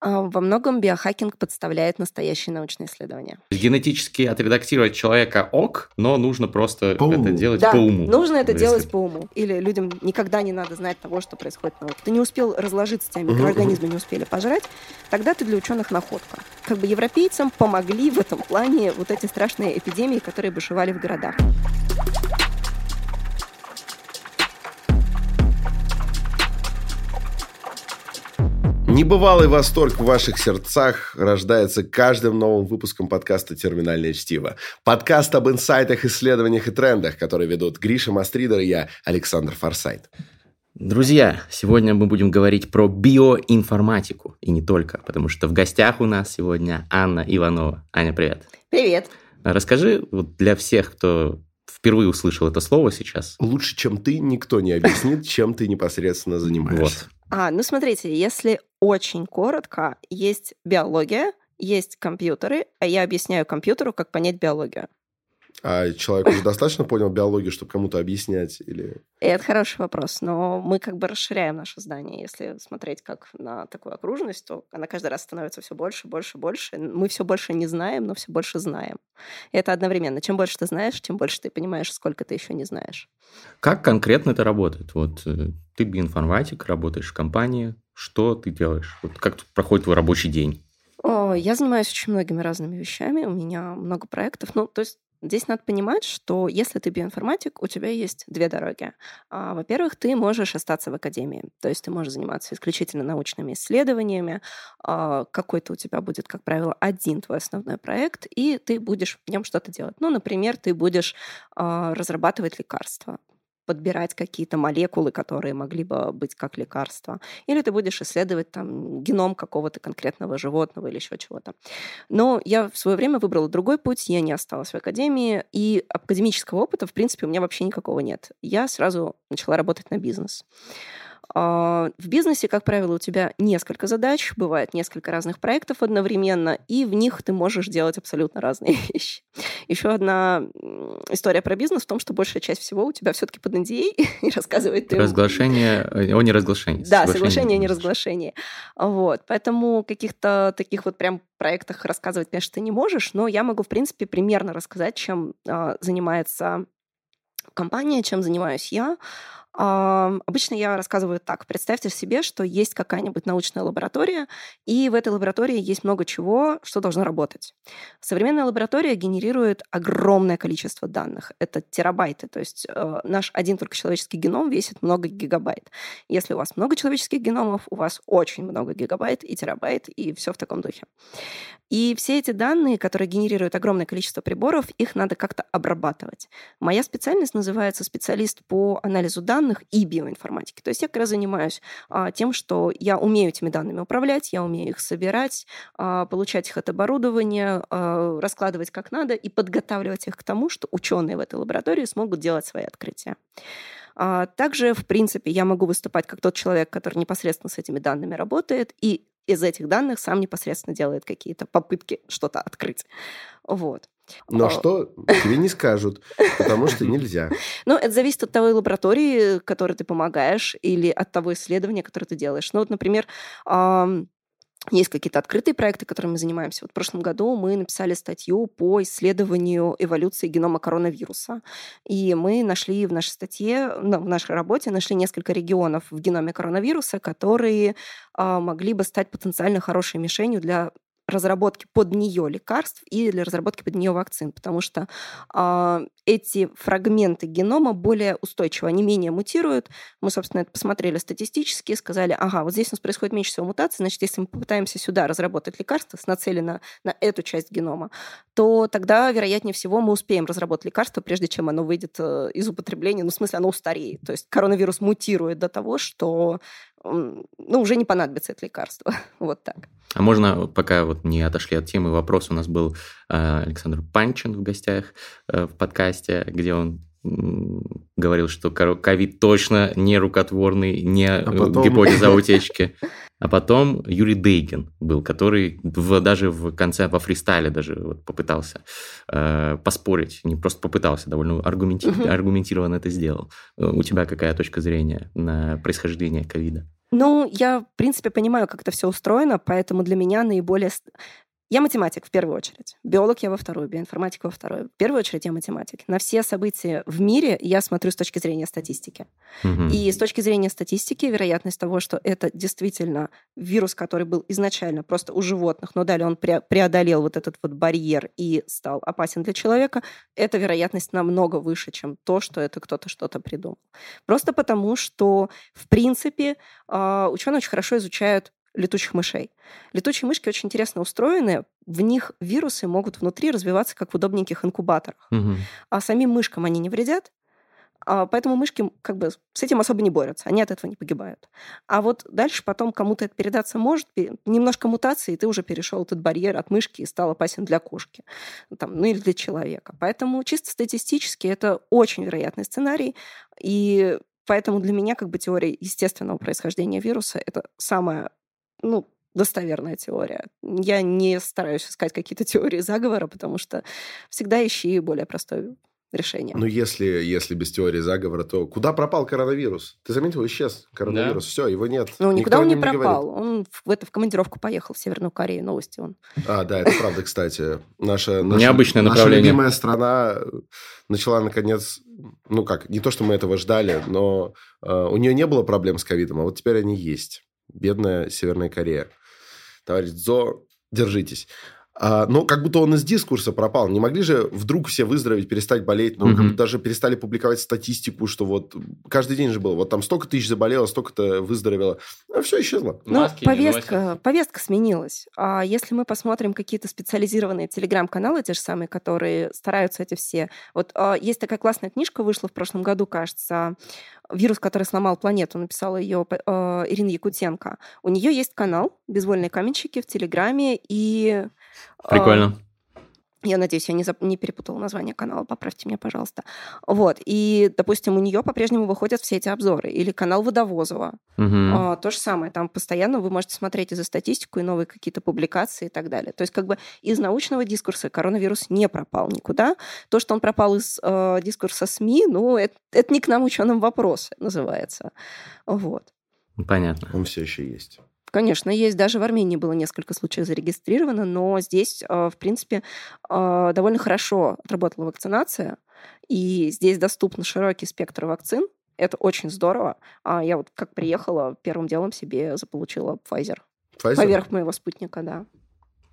А, во многом биохакинг подставляет настоящие научные исследования. Генетически отредактировать человека ок, но нужно просто по это делать да, по уму. нужно это Если... делать по уму. Или людям никогда не надо знать того, что происходит в науке. Ты не успел разложиться, тебя микроорганизмы не успели пожрать, тогда ты для ученых находка. Как бы европейцам помогли в этом плане вот эти страшные эпидемии, которые бушевали в городах. Небывалый восторг в ваших сердцах рождается каждым новым выпуском подкаста «Терминальное чтиво». Подкаст об инсайтах, исследованиях и трендах, который ведут Гриша Мастридер и я, Александр Форсайт. Друзья, сегодня мы будем говорить про биоинформатику. И не только, потому что в гостях у нас сегодня Анна Иванова. Аня, привет. Привет. Расскажи вот для всех, кто впервые услышал это слово сейчас. Лучше, чем ты, никто не объяснит, чем ты непосредственно занимаешься. Вот. А, ну смотрите, если очень коротко, есть биология, есть компьютеры, а я объясняю компьютеру, как понять биологию. А человек уже достаточно понял биологию, чтобы кому-то объяснять? Или... Это хороший вопрос, но мы как бы расширяем наше здание. Если смотреть как на такую окружность, то она каждый раз становится все больше, больше, больше. Мы все больше не знаем, но все больше знаем. И это одновременно. Чем больше ты знаешь, тем больше ты понимаешь, сколько ты еще не знаешь. Как конкретно это работает? Вот э, ты биоинформатик, работаешь в компании. Что ты делаешь? Вот как проходит твой рабочий день? О, я занимаюсь очень многими разными вещами. У меня много проектов. Ну, то есть Здесь надо понимать, что если ты биоинформатик, у тебя есть две дороги. А, во-первых, ты можешь остаться в академии, то есть ты можешь заниматься исключительно научными исследованиями, а, какой-то у тебя будет, как правило, один твой основной проект, и ты будешь в нем что-то делать. Ну, например, ты будешь а, разрабатывать лекарства подбирать какие-то молекулы, которые могли бы быть как лекарства. Или ты будешь исследовать там геном какого-то конкретного животного или еще чего-то. Но я в свое время выбрала другой путь, я не осталась в академии, и академического опыта, в принципе, у меня вообще никакого нет. Я сразу начала работать на бизнес. А, в бизнесе, как правило, у тебя несколько задач, бывает несколько разных проектов одновременно, и в них ты можешь делать абсолютно разные вещи. Еще одна история про бизнес в том, что большая часть всего у тебя все-таки под NDA и рассказывает... Разглашение э, о неразглашении. Да, соглашение о неразглашении. Вот, поэтому каких-то таких вот прям проектах рассказывать, конечно, ты не можешь, но я могу, в принципе, примерно рассказать, чем э, занимается компания, чем занимаюсь я. Обычно я рассказываю так. Представьте себе, что есть какая-нибудь научная лаборатория, и в этой лаборатории есть много чего, что должно работать. Современная лаборатория генерирует огромное количество данных. Это терабайты. То есть э, наш один только человеческий геном весит много гигабайт. Если у вас много человеческих геномов, у вас очень много гигабайт и терабайт, и все в таком духе. И все эти данные, которые генерируют огромное количество приборов, их надо как-то обрабатывать. Моя специальность называется специалист по анализу данных и биоинформатики. То есть я как раз занимаюсь а, тем, что я умею этими данными управлять, я умею их собирать, а, получать их от оборудования, а, раскладывать как надо и подготавливать их к тому, что ученые в этой лаборатории смогут делать свои открытия. Также, в принципе, я могу выступать как тот человек, который непосредственно с этими данными работает, и из этих данных сам непосредственно делает какие-то попытки что-то открыть. Вот. Но а... что тебе не скажут, потому что нельзя. Ну, это зависит от того лаборатории, которой ты помогаешь, или от того исследования, которое ты делаешь. Ну, вот, например, есть какие-то открытые проекты, которыми мы занимаемся. Вот в прошлом году мы написали статью по исследованию эволюции генома коронавируса. И мы нашли в нашей статье, ну, в нашей работе, нашли несколько регионов в геноме коронавируса, которые а, могли бы стать потенциально хорошей мишенью для разработки под нее лекарств и для разработки под нее вакцин, потому что э, эти фрагменты генома более устойчивы, они менее мутируют. Мы, собственно, это посмотрели статистически, сказали, ага, вот здесь у нас происходит меньше всего мутаций, значит, если мы попытаемся сюда разработать лекарство, нацелено на эту часть генома, то тогда, вероятнее всего, мы успеем разработать лекарство, прежде чем оно выйдет э, из употребления, ну, в смысле, оно устареет. То есть коронавирус мутирует до того, что ну, уже не понадобится это лекарство. вот так. А можно, пока вот не отошли от темы, вопрос у нас был э, Александр Панчин в гостях э, в подкасте, где он говорил, что ковид точно не рукотворный, не а потом... гипотеза утечки. А потом Юрий Дейгин был, который в, даже в конце во фристайле даже вот попытался э, поспорить, не просто попытался, довольно аргументи... аргументированно это сделал. У тебя какая точка зрения на происхождение ковида? Ну, я, в принципе, понимаю, как это все устроено, поэтому для меня наиболее я математик в первую очередь. Биолог я во вторую, биоинформатик во вторую. В первую очередь я математик. На все события в мире я смотрю с точки зрения статистики. Мгм. И с точки зрения статистики вероятность того, что это действительно вирус, который был изначально просто у животных, но далее он пре- преодолел вот этот вот барьер и стал опасен для человека, эта вероятность намного выше, чем то, что это кто-то что-то придумал. Просто потому, что, в принципе, а, ученые очень хорошо изучают летучих мышей. Летучие мышки очень интересно устроены, в них вирусы могут внутри развиваться как в удобненьких инкубаторах. Мгм. А самим мышкам они не вредят, а поэтому мышки как бы с этим особо не борются, они от этого не погибают. А вот дальше потом кому-то это передаться может, немножко мутации, и ты уже перешел этот барьер от мышки и стал опасен для кошки, там, ну или для человека. Поэтому чисто статистически это очень вероятный сценарий, и поэтому для меня как бы теория естественного происхождения вируса это самая, ну, достоверная теория. Я не стараюсь искать какие-то теории заговора, потому что всегда ищи более простое решение. Ну, если, если без теории заговора, то куда пропал коронавирус? Ты заметил, исчез коронавирус. Все, его нет. Ну, Никто никуда о он не говорит. пропал. Он в, это, в командировку поехал в Северную Корею. Новости он. А, да, это правда, кстати. Наша, наша, Необычное наша направление. любимая страна начала, наконец, ну как, не то, что мы этого ждали, но э, у нее не было проблем с ковидом, а вот теперь они есть. Бедная Северная Корея. Товарищ Зо, держитесь. А, но как будто он из дискурса пропал. Не могли же вдруг все выздороветь, перестать болеть. Ну, будто даже перестали публиковать статистику, что вот каждый день же было. Вот там столько тысяч заболело, столько-то выздоровело. А все исчезло. Ну, не повестка, повестка сменилась. А если мы посмотрим какие-то специализированные телеграм-каналы, те же самые, которые стараются эти все... Вот а, есть такая классная книжка, вышла в прошлом году, кажется, «Вирус, который сломал планету», написала ее а, Ирина Якутенко. У нее есть канал «Безвольные каменщики» в Телеграме, и... а, Прикольно. Я надеюсь, я не, зап- не перепутала название канала, поправьте меня, пожалуйста. Вот, и, допустим, у нее по-прежнему выходят все эти обзоры. Или канал Водовозова. Мгм. А, то же самое, там постоянно вы можете смотреть и за статистику, и новые какие-то публикации и так далее. То есть как бы из научного дискурса коронавирус не пропал никуда. То, что он пропал из э, дискурса СМИ, ну, это, это не к нам ученым вопросы называется. Вот. Понятно. Он все еще есть. Конечно, есть. Даже в Армении было несколько случаев зарегистрировано, но здесь, э, в принципе, э, довольно хорошо отработала вакцинация, и здесь доступен широкий спектр вакцин. Это очень здорово. А я вот как приехала, первым делом себе заполучила Pfizer. Pfizer? Поверх моего спутника, да.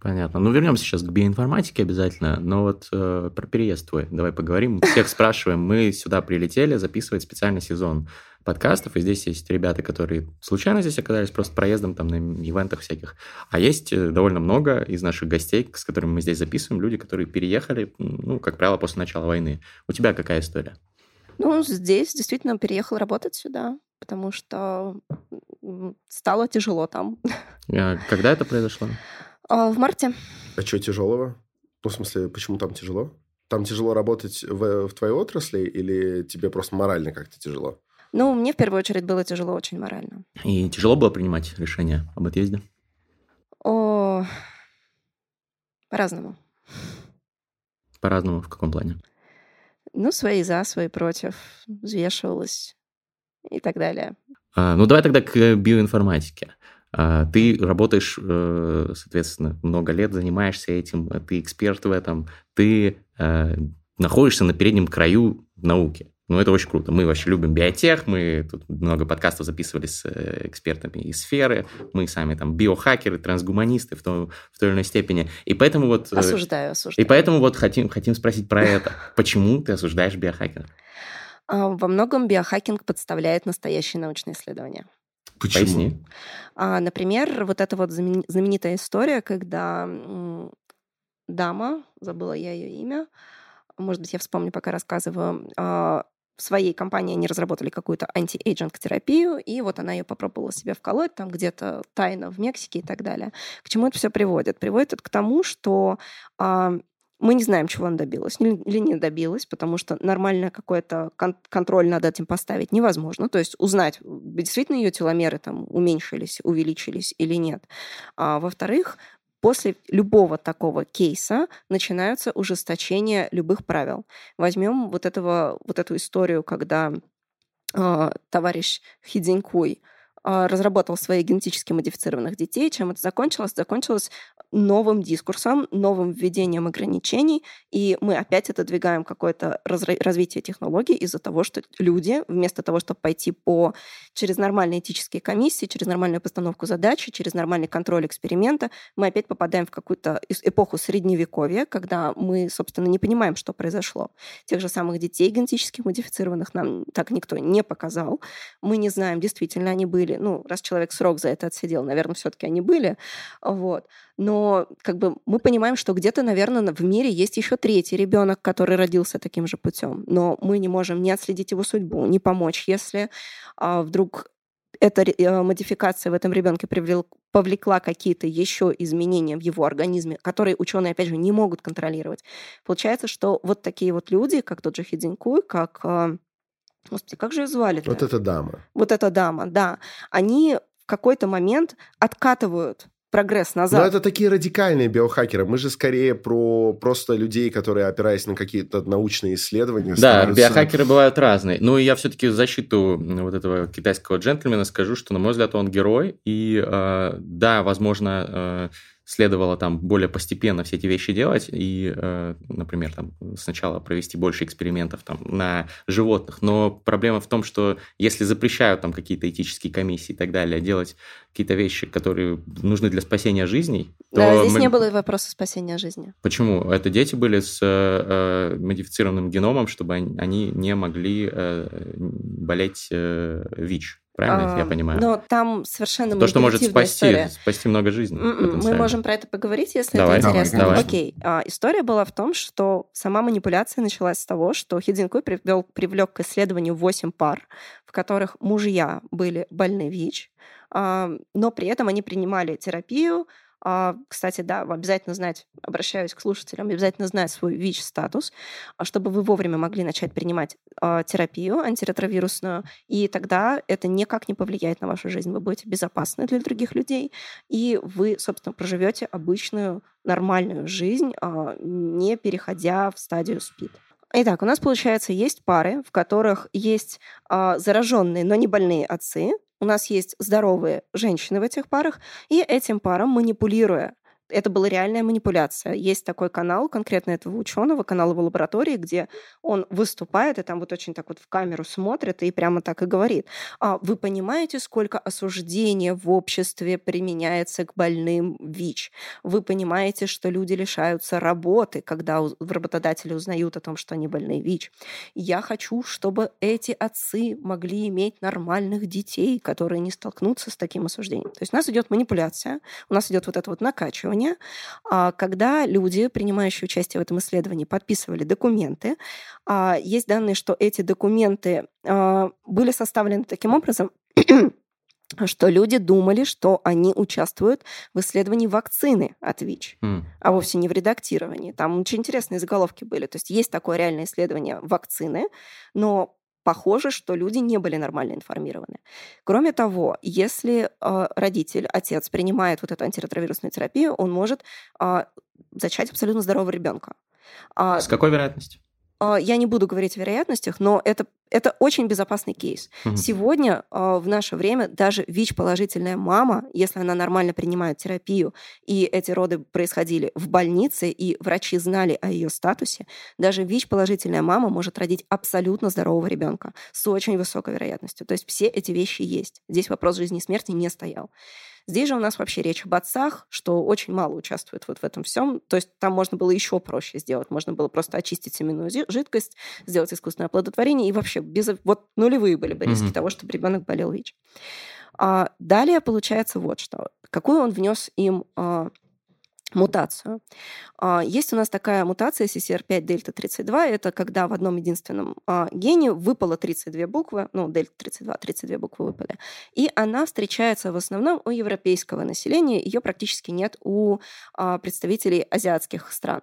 Понятно. Ну, вернемся сейчас к биоинформатике обязательно. Но вот э, про переезд твой давай поговорим. Всех спрашиваем. Мы сюда прилетели записывать специальный сезон подкастов, и здесь есть ребята, которые случайно здесь оказались просто проездом там на ивентах всяких. А есть э, довольно много из наших гостей, с которыми мы здесь записываем, люди, которые переехали, ну, как правило, после начала войны. У тебя какая история? Ну, здесь действительно переехал работать сюда, потому что стало тяжело там. Э, Когда это произошло? А В марте. А что тяжелого? Ну, в смысле, почему там тяжело? Там тяжело работать в, в твоей отрасли или тебе просто морально как-то тяжело? Ну, мне в первую очередь было тяжело очень морально. И тяжело было принимать решение об отъезде? О, по-разному. По-разному, в каком плане? Ну, свои за, свои против, взвешивалась и так далее. А, Ну, давай тогда к биоинформатике. А, Ты работаешь, э, соответственно, много лет, занимаешься этим, э, ты эксперт в этом, ты э, находишься на переднем краю науки. Ну, это очень круто. Мы вообще любим биотех, мы тут много подкастов записывали с экспертами из сферы, мы сами там биохакеры, трансгуманисты в той, в той или иной степени. И поэтому вот... э, Осуждаю, И осуждаю. поэтому вот хотим, хотим спросить про это. Почему ты осуждаешь биохакера? А, Во многом биохакинг подставляет настоящие научные исследования. Почему? Поясни. А, Например, вот эта вот знамен- знаменитая история, когда дама, забыла я ее имя, может быть, я вспомню, пока рассказываю, а, в своей компании они разработали какую-то anti-aging терапию, и вот она ее попробовала себе вколоть там где-то тайно в Мексике и так далее. К чему это все приводит? Приводит это к тому, что а, мы не знаем, чего она добилась или не добилась, потому что нормально какой-то кон- контроль над этим поставить невозможно. То есть узнать, действительно ее теломеры там уменьшились, увеличились или нет. А, во-вторых, после любого такого кейса начинаются ужесточения любых правил. Возьмем вот, этого, вот эту историю, когда а, товарищ Хидзинькуй разработал свои генетически модифицированных детей. Чем это закончилось? Закончилось новым дискурсом, новым введением ограничений, и мы опять отодвигаем какое-то развитие технологий из-за того, что люди, вместо того, чтобы пойти по через нормальные этические комиссии, через нормальную постановку задачи, через нормальный контроль эксперимента, мы опять попадаем в какую-то эпоху средневековья, когда мы, собственно, не понимаем, что произошло. Тех же самых детей генетически модифицированных нам так никто не показал. Мы не знаем, действительно они были. Ну, раз человек срок за это отсидел, наверное, все-таки они были. Вот. Но как бы мы понимаем, что где-то, наверное, в мире есть еще третий ребенок, который родился таким же путем. Но мы не можем не отследить его судьбу, не помочь, если а, вдруг эта э, модификация в этом ребенке повлекла какие-то еще изменения в его организме, которые ученые, опять же, не могут контролировать. Получается, что вот такие вот люди, как тот же Хидзинкуй, как... Господи, как же ее звали? -то? Вот эта дама. Вот эта дама, да. Они в какой-то момент откатывают прогресс назад. Но это такие радикальные биохакеры. Мы же скорее про просто людей, которые, опираясь на какие-то научные исследования... Да, становятся... биохакеры бывают разные. Ну, и я все-таки в защиту вот этого китайского джентльмена скажу, что, на мой взгляд, он герой. И э, да, возможно, э, следовало там более постепенно все эти вещи делать и, э, например, там сначала провести больше экспериментов там на животных. Но проблема в том, что если запрещают там какие-то этические комиссии и так далее делать какие-то вещи, которые нужны для спасения жизней, то да, здесь мы... не было вопроса спасения жизни. Почему? Это дети были с э, модифицированным геномом, чтобы они не могли э, болеть э, ВИЧ. Правильно а, я понимаю? Но там совершенно То, что может спасти, история. спасти много жизней. М-м, мы можем про это поговорить, если давай, это интересно. Давай. Окей. А, история была в том, что сама манипуляция началась с того, что Хидзинкуй привел, привлек к исследованию 8 пар, в которых мужья были больны ВИЧ, а, но при этом они принимали терапию, кстати, да, обязательно знать, обращаюсь к слушателям, обязательно знать свой ВИЧ-статус, а, чтобы вы вовремя могли начать принимать а, терапию антиретровирусную, и тогда это никак не повлияет на вашу жизнь. Вы будете безопасны для других людей, и вы, собственно, проживете обычную нормальную жизнь, не переходя в стадию СПИД. Итак, у нас, получается, есть пары, в которых есть зараженные, но не больные отцы, у нас есть здоровые женщины в этих парах, и этим парам, манипулируя это была реальная манипуляция. Есть такой канал конкретно этого ученого, канал его лаборатории, где он выступает и там вот очень так вот в камеру смотрит и прямо так и говорит. А вы понимаете, сколько осуждения в обществе применяется к больным ВИЧ? Вы понимаете, что люди лишаются работы, когда работодатели узнают о том, что они больны ВИЧ? Я хочу, чтобы эти отцы могли иметь нормальных детей, которые не столкнутся с таким осуждением. То есть у нас идет манипуляция, у нас идет вот это вот накачивание, исследования, а, когда люди, принимающие участие в этом исследовании, подписывали документы. А, есть данные, что эти документы а, были составлены таким образом, что люди думали, что они участвуют в исследовании вакцины от ВИЧ, mm. а вовсе не в редактировании. Там очень интересные заголовки были. То есть есть такое реальное исследование вакцины, но похоже, что люди не были нормально информированы. Кроме того, если э, родитель, отец принимает вот эту антиретровирусную терапию, он может э, зачать абсолютно здорового ребенка. А, С какой вероятностью? А, я не буду говорить о вероятностях, но это, это очень безопасный кейс. Угу. Сегодня а, в наше время даже ВИЧ-положительная мама, если она нормально принимает терапию, и эти роды происходили в больнице, и врачи знали о ее статусе, даже ВИЧ-положительная мама может родить абсолютно здорового ребенка с очень высокой вероятностью. То есть все эти вещи есть. Здесь вопрос жизни и смерти не стоял. Здесь же у нас вообще речь об отцах, что очень мало участвует вот в этом всем. То есть там можно было еще проще сделать. Можно было просто очистить семенную жидкость, сделать искусственное оплодотворение, и вообще без, вот нулевые были бы риски mm-hmm. того, чтобы ребенок болел ВИЧ. А далее получается вот что. Какую он внес им а, мутацию. А, есть у нас такая мутация CCR5 дельта 32. Это когда в одном единственном а, гене выпало 32 буквы, ну, дельта 32, 32 буквы выпали. И она встречается в основном у европейского населения. Ее практически нет у а, представителей азиатских стран.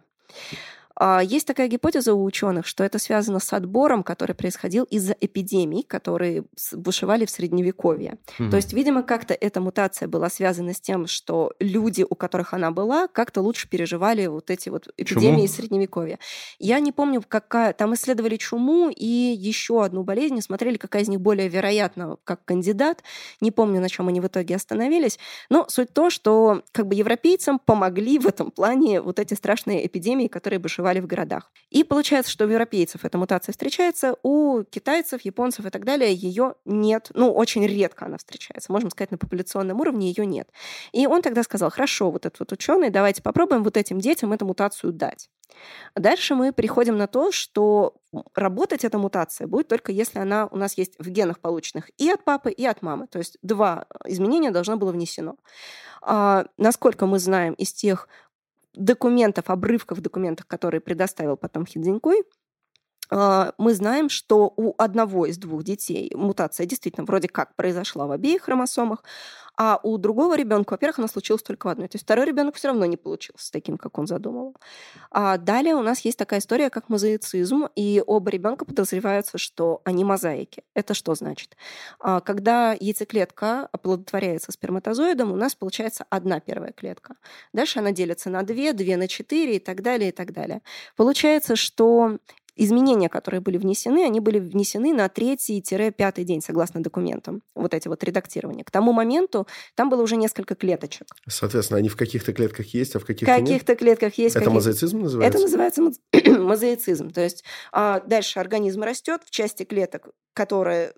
А, есть такая гипотеза у ученых, что это связано с отбором, который происходил из-за эпидемий, которые бушевали в Средневековье. Угу. То есть, видимо, как-то эта мутация была связана с тем, что люди, у которых она была, как-то лучше переживали вот эти вот эпидемии чуму? Средневековья. Я не помню, какая... Там исследовали чуму и еще одну болезнь, смотрели, какая из них более вероятна как кандидат. Не помню, на чем они в итоге остановились. Но суть то, что как бы европейцам помогли в этом плане вот эти страшные эпидемии, которые бушевали в городах. И получается, что у европейцев эта мутация встречается, у китайцев, японцев и так далее ее нет. Ну, очень редко она встречается. Можем сказать, на популяционном уровне ее нет. И он тогда сказал, хорошо, вот этот вот ученый, давайте попробуем вот этим детям эту мутацию дать. Дальше мы приходим на то, что работать эта мутация будет только если она у нас есть в генах, полученных и от папы, и от мамы. То есть два изменения должно было внесено. А, насколько мы знаем из тех документов, обрывков документов, которые предоставил потом Хидзинькой, мы знаем, что у одного из двух детей мутация действительно вроде как произошла в обеих хромосомах, а у другого ребенка, во-первых, она случилась только в одной. То есть второй ребенок все равно не получился таким, как он задумывал. А далее у нас есть такая история, как мозаицизм, и оба ребенка подозреваются, что они мозаики. Это что значит? А когда яйцеклетка оплодотворяется сперматозоидом, у нас получается одна первая клетка. Дальше она делится на две, две на четыре и так далее, и так далее. Получается, что изменения, которые были внесены, они были внесены на третий-пятый день, согласно документам. Вот эти вот редактирования. К тому моменту там было уже несколько клеточек. Соответственно, они в каких-то клетках есть, а в каких-то нет? В каких-то клетках есть. Это каких... мозаицизм называется? Это называется мозаицизм. То есть а, дальше организм растет в части клеток, которая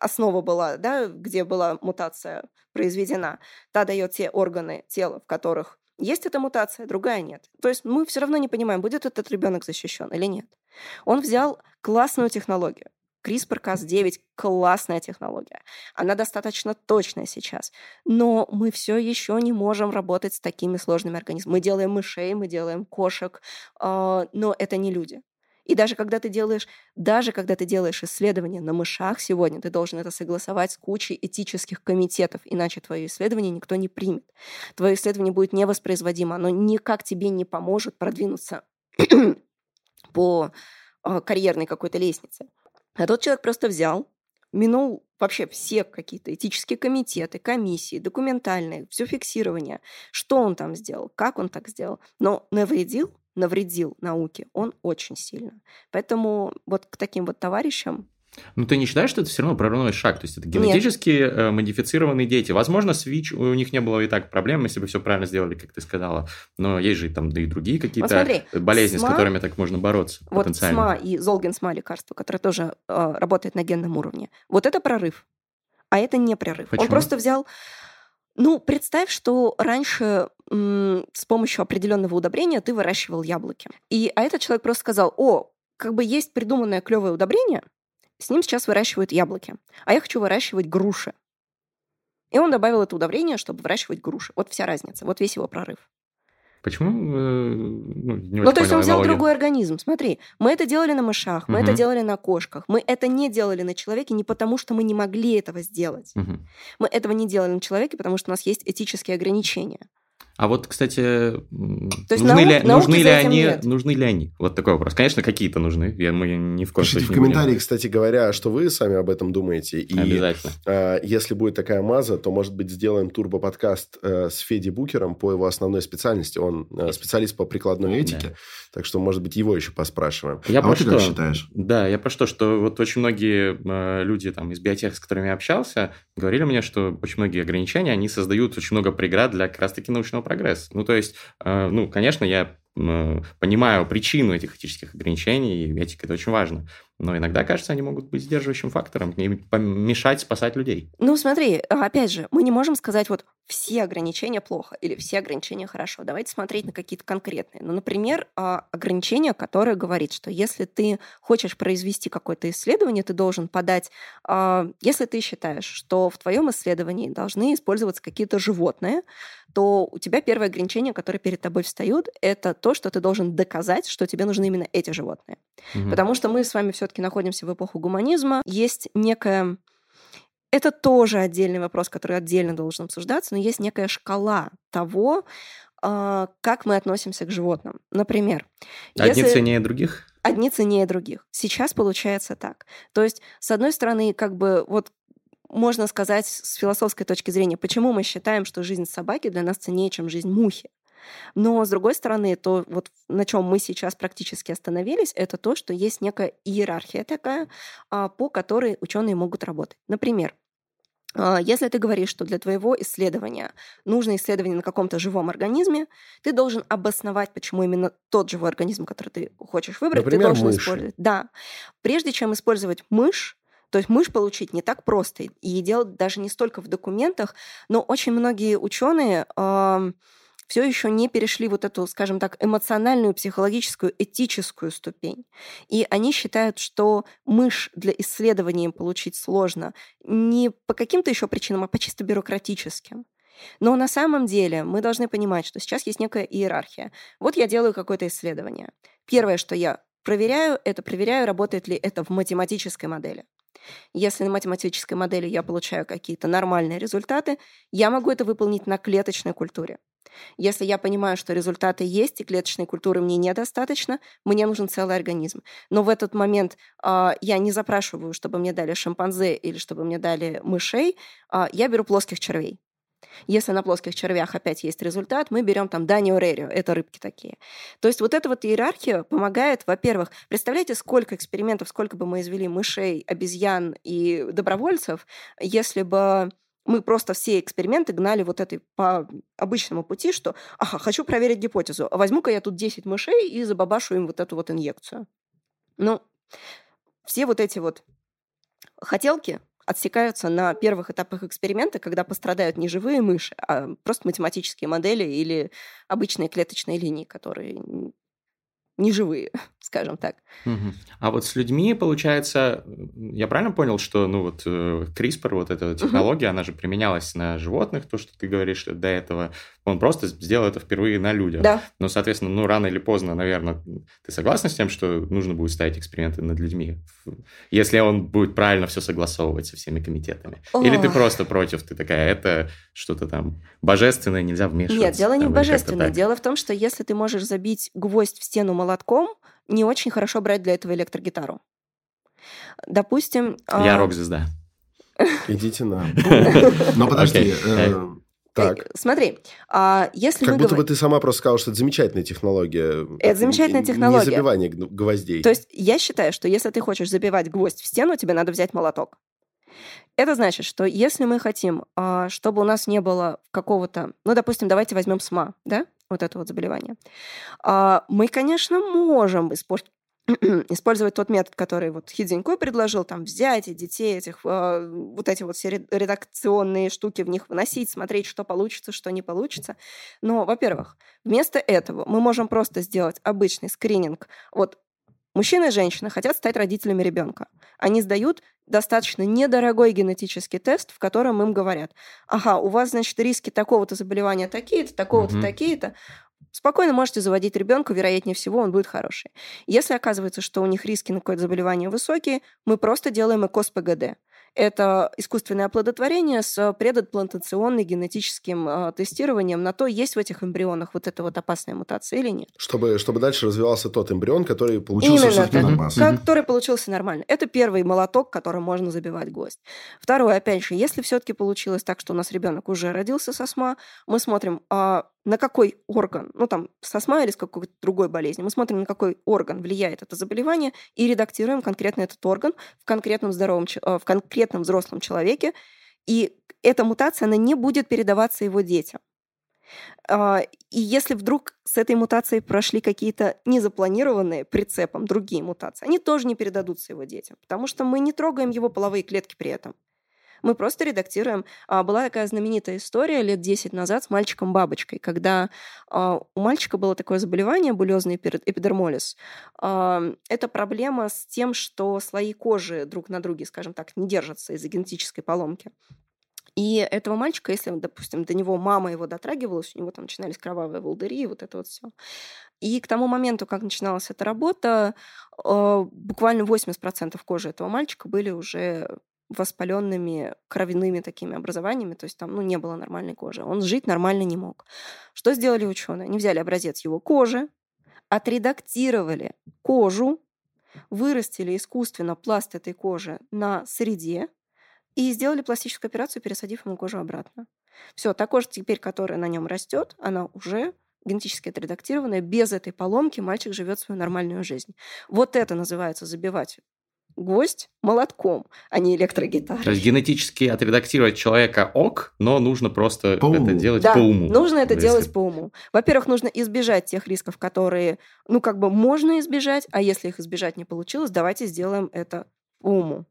основа была, да, где была мутация произведена, та дает те органы тела, в которых есть эта мутация, другая нет. То есть мы все равно не понимаем, будет этот ребенок защищен или нет. Он взял классную технологию. CRISPR-Cas9 – классная технология. Она достаточно точная сейчас. Но мы все еще не можем работать с такими сложными организмами. Мы делаем мышей, мы делаем кошек, э, но это не люди. И даже когда ты делаешь, даже когда ты делаешь исследования на мышах сегодня, ты должен это согласовать с кучей этических комитетов, иначе твое исследование никто не примет. Твое исследование будет невоспроизводимо, оно никак тебе не поможет продвинуться по а, карьерной какой-то лестнице. А тот человек просто взял, минул вообще все какие-то этические комитеты, комиссии, документальные, все фиксирование, что он там сделал, как он так сделал, но навредил навредил науке, он очень сильно. Поэтому вот к таким вот товарищам ну, ты не считаешь, что это все равно прорывной шаг? То есть это генетически Нет. Э, модифицированные дети. Возможно, с ВИЧ у них не было и так проблем, если бы все правильно сделали, как ты сказала. Но есть же там да и другие какие-то вот болезни, СМА, с которыми так можно бороться вот потенциально. СМА и Золгин-СМА лекарство, которое тоже э, работает на генном уровне. Вот это прорыв. А это не прорыв. Почему? Он просто взял ну, представь, что раньше м, с помощью определенного удобрения ты выращивал яблоки. И, а этот человек просто сказал, о, как бы есть придуманное клевое удобрение, с ним сейчас выращивают яблоки, а я хочу выращивать груши. И он добавил это удобрение, чтобы выращивать груши. Вот вся разница, вот весь его прорыв. Почему? Э, ну, не ну то есть он взял аналогию. другой организм. Смотри, мы это делали на мышах, мы угу. это делали на кошках. Мы это не делали на человеке не потому, что мы не могли этого сделать. Угу. Мы этого не делали на человеке, потому что у нас есть этические ограничения. А вот, кстати, То есть нужны, наук, ли, нужны, ли они, нет. нужны ли они? Вот такой вопрос. Конечно, какие-то нужны. Я, мы ни в коем Пишите в комментарии, будем. кстати говоря, что вы сами об этом думаете. И, Обязательно. Э, если будет такая маза, то, может быть, сделаем турбо-подкаст э, с Феди Букером по его основной специальности. Он э, специалист по прикладной этике. Да. Так что, может быть, его еще поспрашиваем. Я а про вот что? ты как считаешь? Да, я про что, что вот очень многие э, люди там из биотех, с которыми я общался, говорили мне, что очень многие ограничения, они создают очень много преград для как раз-таки научного прогресса. Ну, то есть, э, ну, конечно, я э, понимаю причину этих этических ограничений, и этика это очень важно. Но иногда, кажется, они могут быть сдерживающим фактором, и помешать спасать людей. Ну, смотри, опять же, мы не можем сказать, вот все ограничения плохо или все ограничения хорошо. Давайте смотреть на какие-то конкретные. Ну, например, а, ограничение, которое говорит, что если ты хочешь произвести какое-то исследование, ты должен подать, а, если ты считаешь, что в твоем исследовании должны использоваться какие-то животные, то у тебя первое ограничение, которое перед тобой встает, это то, что ты должен доказать, что тебе нужны именно эти животные. Угу. Потому что мы с вами все-таки находимся в эпоху гуманизма. Есть некая это тоже отдельный вопрос, который отдельно должен обсуждаться, но есть некая шкала того, а, как мы относимся к животным. Например, одни если... ценнее других? Одни ценнее других. Сейчас получается так. То есть, с одной стороны, как бы вот можно сказать с философской точки зрения, почему мы считаем, что жизнь собаки для нас ценнее, чем жизнь мухи. Но, с другой стороны, то, вот на чем мы сейчас практически остановились, это то, что есть некая иерархия такая, а, по которой ученые могут работать. Например, а, если ты говоришь, что для твоего исследования нужно исследование на каком-то живом организме, ты должен обосновать, почему именно тот живой организм, который ты хочешь выбрать, Например, ты должен мыши. использовать. Да. Прежде чем использовать мышь, то есть мышь получить не так просто, и делать даже не столько в документах, но очень многие ученые все еще не перешли вот эту, скажем так, эмоциональную, психологическую, этическую ступень. И они считают, что мышь для исследования им получить сложно не по каким-то еще причинам, а по чисто бюрократическим. Но на самом деле мы должны понимать, что сейчас есть некая иерархия. Вот я делаю какое-то исследование. Первое, что я проверяю, это проверяю, работает ли это в математической модели. Если на математической модели я получаю какие-то нормальные результаты, я могу это выполнить на клеточной культуре. Если я понимаю, что результаты есть, и клеточной культуры мне недостаточно, мне нужен целый организм. Но в этот момент э, я не запрашиваю, чтобы мне дали шимпанзе или чтобы мне дали мышей, э, я беру плоских червей. Если на плоских червях опять есть результат, мы берем там Данио Рерио, это рыбки такие. То есть вот эта вот иерархия помогает, во-первых, представляете, сколько экспериментов, сколько бы мы извели мышей, обезьян и добровольцев, если бы мы просто все эксперименты гнали вот этой по обычному пути, что, ага, хочу проверить гипотезу, возьму-ка я тут 10 мышей и забабашу им вот эту вот инъекцию. Ну, все вот эти вот хотелки отсекаются на первых этапах эксперимента, когда пострадают не живые мыши, а просто математические модели или обычные клеточные линии, которые неживые, скажем так. Угу. А вот с людьми, получается, я правильно понял, что ну вот э, CRISPR, вот эта технология, угу. она же применялась на животных, то, что ты говоришь до этого, он просто сделал это впервые на людях. Да. Но, соответственно, ну рано или поздно, наверное, ты согласна с тем, что нужно будет ставить эксперименты над людьми, если он будет правильно все согласовывать со всеми комитетами? О. Или ты просто против, ты такая, это что-то там божественное, нельзя вмешиваться? Нет, дело не в божественном. Дело в том, что если ты можешь забить гвоздь в стену молотком, не очень хорошо брать для этого электрогитару. Допустим... Я а... рок-звезда. Идите на. Но подожди. Э, так. Смотри, а если как вы будто говор... бы ты сама просто сказала, что это замечательная технология. Это замечательная технология. Не забивание гвоздей. То есть я считаю, что если ты хочешь забивать гвоздь в стену, тебе надо взять молоток. Это значит, что если мы хотим, а, чтобы у нас не было какого-то, ну, допустим, давайте возьмем СМА, да, вот это вот заболевание, а, мы, конечно, можем использовать использовать тот метод, который вот Хидзинько предложил, там, взять детей этих, э, вот эти вот все редакционные штуки в них выносить, смотреть, что получится, что не получится. Но, во-первых, вместо этого мы можем просто сделать обычный скрининг. Вот мужчина и женщина хотят стать родителями ребенка. Они сдают достаточно недорогой генетический тест, в котором им говорят, ага, у вас, значит, риски такого-то заболевания такие-то, такого-то, mm-hmm. такие-то, Спокойно можете заводить ребенка, вероятнее всего, он будет хороший. Если оказывается, что у них риски на какое-то заболевание высокие, мы просто делаем ЭКОС ПГД. Это искусственное оплодотворение с предотплантационным генетическим э, тестированием на то, есть в этих эмбрионах вот эта вот опасная мутация или нет. Чтобы, чтобы дальше развивался тот эмбрион, который получился все-таки нормально. Который получился нормально. Это первый молоток, которым можно забивать гвоздь. Второе, опять же, если все-таки получилось так, что у нас ребенок уже родился со СМА, мы смотрим, а на какой орган, ну там с астмой или с какой-то другой болезнью, мы смотрим, на какой орган влияет это заболевание и редактируем конкретно этот орган в конкретном здоровом, э, в конкретном взрослом человеке, и эта мутация, она не будет передаваться его детям. А, и если вдруг с этой мутацией прошли какие-то незапланированные прицепом другие мутации, они тоже не передадутся его детям, потому что мы не трогаем его половые клетки при этом. Мы просто редактируем. А, была такая знаменитая история лет 10 назад с мальчиком-бабочкой, когда а, у мальчика было такое заболевание, булезный эпидермолиз. А, это проблема с тем, что слои кожи друг на друге, скажем так, не держатся из-за генетической поломки. И этого мальчика, если, допустим, до него мама его дотрагивалась, у него там начинались кровавые волдыри, и вот это вот все. И к тому моменту, как начиналась эта работа, буквально 80% кожи этого мальчика были уже воспаленными кровяными такими образованиями, то есть там ну, не было нормальной кожи. Он жить нормально не мог. Что сделали ученые? Они взяли образец его кожи, отредактировали кожу, вырастили искусственно пласт этой кожи на среде и сделали пластическую операцию, пересадив ему кожу обратно. Все, та кожа теперь, которая на нем растет, она уже генетически отредактированная, без этой поломки мальчик живет свою нормальную жизнь. Вот это называется забивать гвоздь молотком, а не электрогитарой. То есть генетически отредактировать человека ок, но нужно просто по это делать да, по уму. нужно это если... делать по уму. Во-первых, нужно избежать тех рисков, которые, ну, как бы можно избежать, а если их избежать не получилось, давайте сделаем это по уму.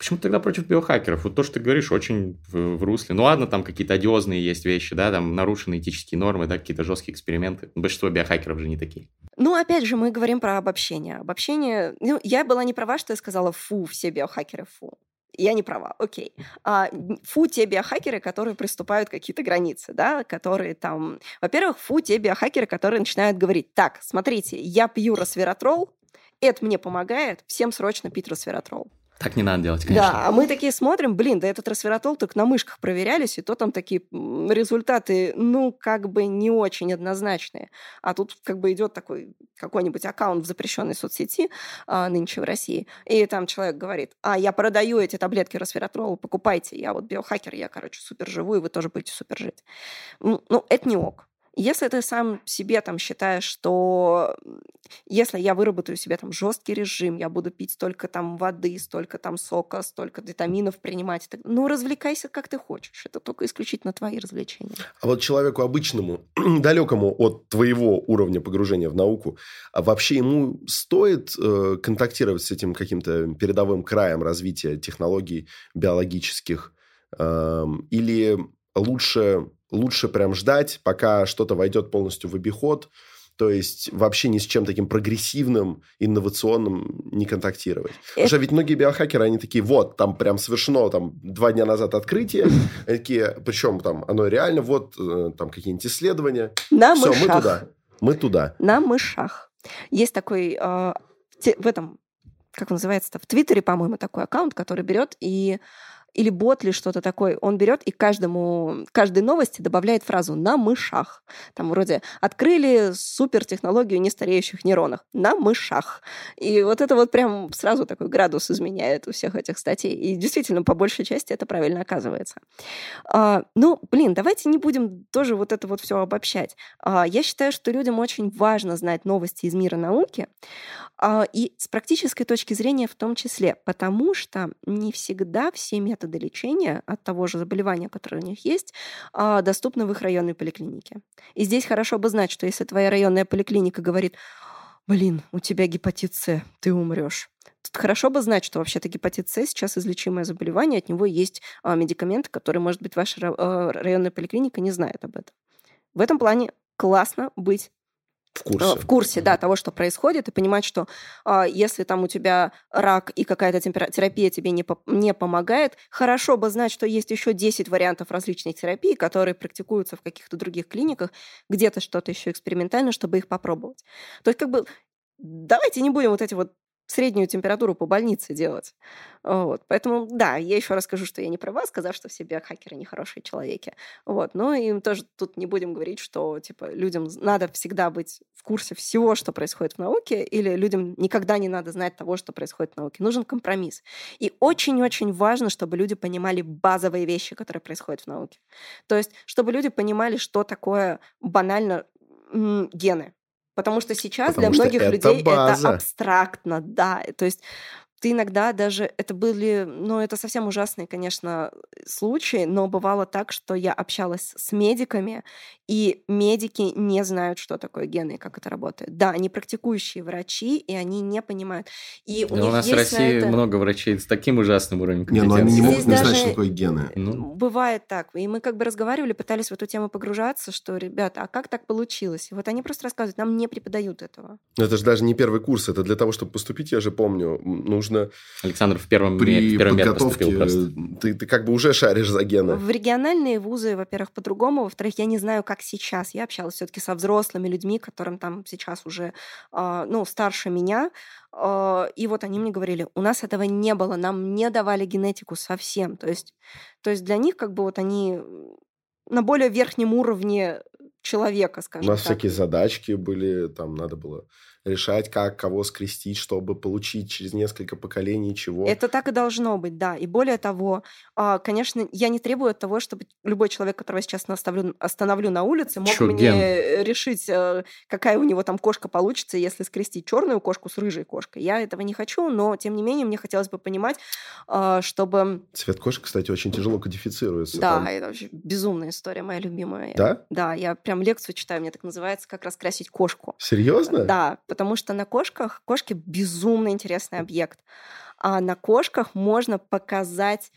Почему тогда против биохакеров? Вот то, что ты говоришь, очень в, в русле. Ну ладно, там какие-то одиозные есть вещи, да, там нарушены этические нормы, да, какие-то жесткие эксперименты. Большинство биохакеров же не такие. Ну, опять же, мы говорим про обобщение. Обобщение... Ну, я была не права, что я сказала «фу, все биохакеры, фу». Я не права, окей. А, фу те биохакеры, которые приступают какие-то границы, да, которые там... Во-первых, фу те биохакеры, которые начинают говорить, так, смотрите, я пью resveratrol, это мне помогает, всем срочно пить resveratrol. Так не надо делать, конечно. Да, а мы такие смотрим, блин, да этот resveratrol только на мышках проверялись, и то там такие результаты, ну, как бы не очень однозначные. А тут как бы идет такой какой-нибудь аккаунт в запрещенной соцсети а, нынче в России, и там человек говорит, а, я продаю эти таблетки resveratrol, покупайте, я вот биохакер, я, короче, супер живу, и вы тоже будете супер жить. Ну, это не ок. Если ты сам себе там считаешь, что если я выработаю себе там жесткий режим, я буду пить столько там воды, столько там сока, столько витаминов принимать, так, ну развлекайся как ты хочешь. Это только исключительно твои развлечения. А вот человеку обычному, далекому от твоего уровня погружения в науку, а вообще ему стоит э, контактировать с этим каким-то передовым краем развития технологий биологических э, или лучше лучше прям ждать, пока что-то войдет полностью в обиход, то есть вообще ни с чем таким прогрессивным, инновационным не контактировать. Это... Потому что ведь многие биохакеры, они такие, вот, там прям совершено там два дня назад открытие, такие, причем там оно реально, вот э, там какие-нибудь исследования. На Все, мышах. мы туда. Мы туда. На мышах. Есть такой э, в этом, как он называется-то, в Твиттере, по-моему, такой аккаунт, который берет и или бот, или что-то такое, он берет и каждому, каждой новости добавляет фразу «на мышах». Там вроде «открыли супертехнологию нестареющих нейронов на мышах». И вот это вот прям сразу такой градус изменяет у всех этих статей. И действительно, по большей части это правильно оказывается. А, ну, блин, давайте не будем тоже вот это вот все обобщать. А, я считаю, что людям очень важно знать новости из мира науки, а, и с практической точки зрения в том числе, потому что не всегда все методы лечения от того же заболевания, которое у них есть, а, доступны в их районной поликлинике. И здесь хорошо бы знать, что если твоя районная поликлиника говорит, блин, у тебя гепатит С, ты умрешь. Тут хорошо бы знать, что вообще-то гепатит С сейчас излечимое заболевание, от него есть а, медикаменты, которые, может быть, ваша районная поликлиника не знает об этом. В этом плане классно быть в курсе. В курсе, да, того, что происходит, и понимать, что э, если там у тебя рак и какая-то терапия тебе не, по не помогает, хорошо бы знать, что есть еще 10 вариантов различных терапий, которые практикуются в каких-то других клиниках, где-то что-то еще экспериментально, чтобы их попробовать. То есть как бы давайте не будем вот эти вот среднюю температуру по больнице делать. Вот. Поэтому, да, я еще раз скажу, что я не права, сказав, что все биохакеры нехорошие человеки. Вот. Но им тоже тут не будем говорить, что типа людям надо всегда быть в курсе всего, что происходит в науке, или людям никогда не надо знать того, что происходит в науке. Нужен компромисс. И очень-очень важно, чтобы люди понимали базовые вещи, которые происходят в науке. То есть, чтобы люди понимали, что такое банально гены. Потому что сейчас Потому для многих людей база. это абстрактно, да. То есть ты иногда даже, это были, ну, это совсем ужасные, конечно, случаи, но бывало так, что я общалась с медиками, и медики не знают, что такое гены и как это работает. Да, они практикующие врачи, и они не понимают. И у, у нас в России это... много врачей с таким ужасным уровнем Не, ну они не могут не знать, что такое гены. Ну. Бывает так. И мы как бы разговаривали, пытались в эту тему погружаться, что, ребята, а как так получилось? И вот они просто рассказывают, нам не преподают этого. Это же даже не первый курс, это для того, чтобы поступить, я же помню, нужно нужно Александр в первом при в первом подготовке... Ты, ты как бы уже шаришь за гены. В региональные вузы, во-первых, по-другому, во-вторых, я не знаю, как сейчас. Я общалась все-таки со взрослыми людьми, которым там сейчас уже, э, ну, старше меня, э, и вот они мне говорили, у нас этого не было, нам не давали генетику совсем. То есть, то есть для них как бы вот они на более верхнем уровне человека, скажем У нас так. всякие задачки были, там надо было решать, как кого скрестить, чтобы получить через несколько поколений чего. Это так и должно быть, да. И более того, а, конечно, я не требую от того, чтобы любой человек, которого я сейчас наставлю, остановлю на улице, мог Чё, мне ген? решить, э, какая у него там кошка получится, если скрестить черную кошку с рыжей кошкой. Я этого не хочу, но тем не менее мне хотелось бы понимать, а, чтобы... Цвет кошки, кстати, очень тяжело кодифицируется. Да, Там- это вообще безумная история, моя любимая. Да? Да, я прям лекцию читаю, мне так называется, как раскрасить кошку. Серьезно? Да, потому что на кошках кошки безумно интересный объект. А на кошках можно показать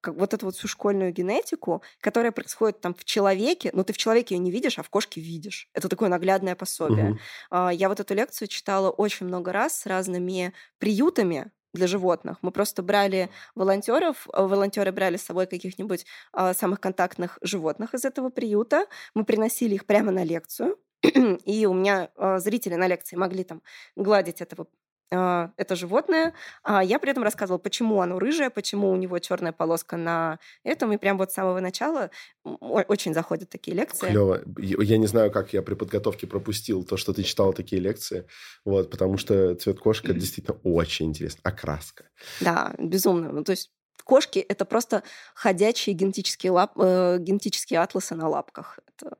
как вот эту вот всю школьную генетику, которая происходит там в человеке, но ты в человеке ее не видишь, а в кошке видишь. Это такое наглядное пособие. А, Я вот эту лекцию читала очень много раз с разными приютами для животных. Мы просто брали волонтеров, волонтеры брали с собой каких-нибудь а, самых контактных животных из этого приюта, мы приносили их прямо на лекцию, и у меня а, зрители на лекции могли там гладить этого а, это животное, а я при этом рассказывала, почему оно рыжее, почему у него черная полоска на этом, и прям вот с самого начала очень заходят такие лекции. Клево. Я не знаю, как я при подготовке пропустил то, что ты читала такие лекции, вот, потому что цвет кошки действительно очень интересно. Окраска. Да, безумно. Ну, то есть кошки это просто ходячие генетические, лап, э, генетические атласы на лапках. Это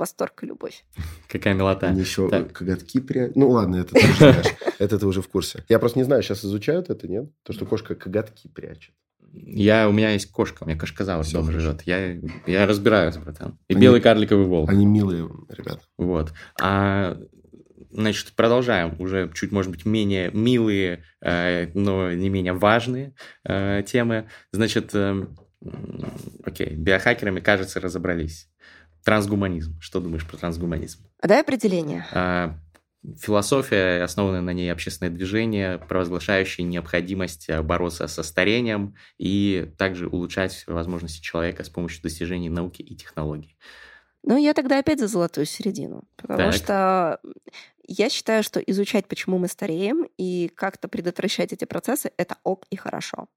восторг и любовь. Какая милота. Они еще Так. коготки прячут. Ну ладно, это ты уже знаешь. Это ты уже в курсе. Я просто не знаю, сейчас изучают это, нет? То, что кошка коготки прячет. Я, у меня есть кошка, у меня кошказавр Всё дома живет. Я, я разбираюсь, братан. И Они- белый карликовый волк. Они милые ребята. Вот. А, значит, продолжаем. Уже чуть, может быть, менее милые, э, но не менее важные э, темы. Значит, эм, окей, биохакерами, кажется, разобрались. Трансгуманизм. Что думаешь про трансгуманизм? А дай определение. А, Философия, основанная на ней общественное движение, провозглашающее необходимость э, бороться со старением и также улучшать возможности человека с помощью достижений науки и технологий. Ну, я тогда опять за золотую середину. Потому Так. что я считаю, что изучать, почему мы стареем, и как-то предотвращать эти процессы, это ок и хорошо.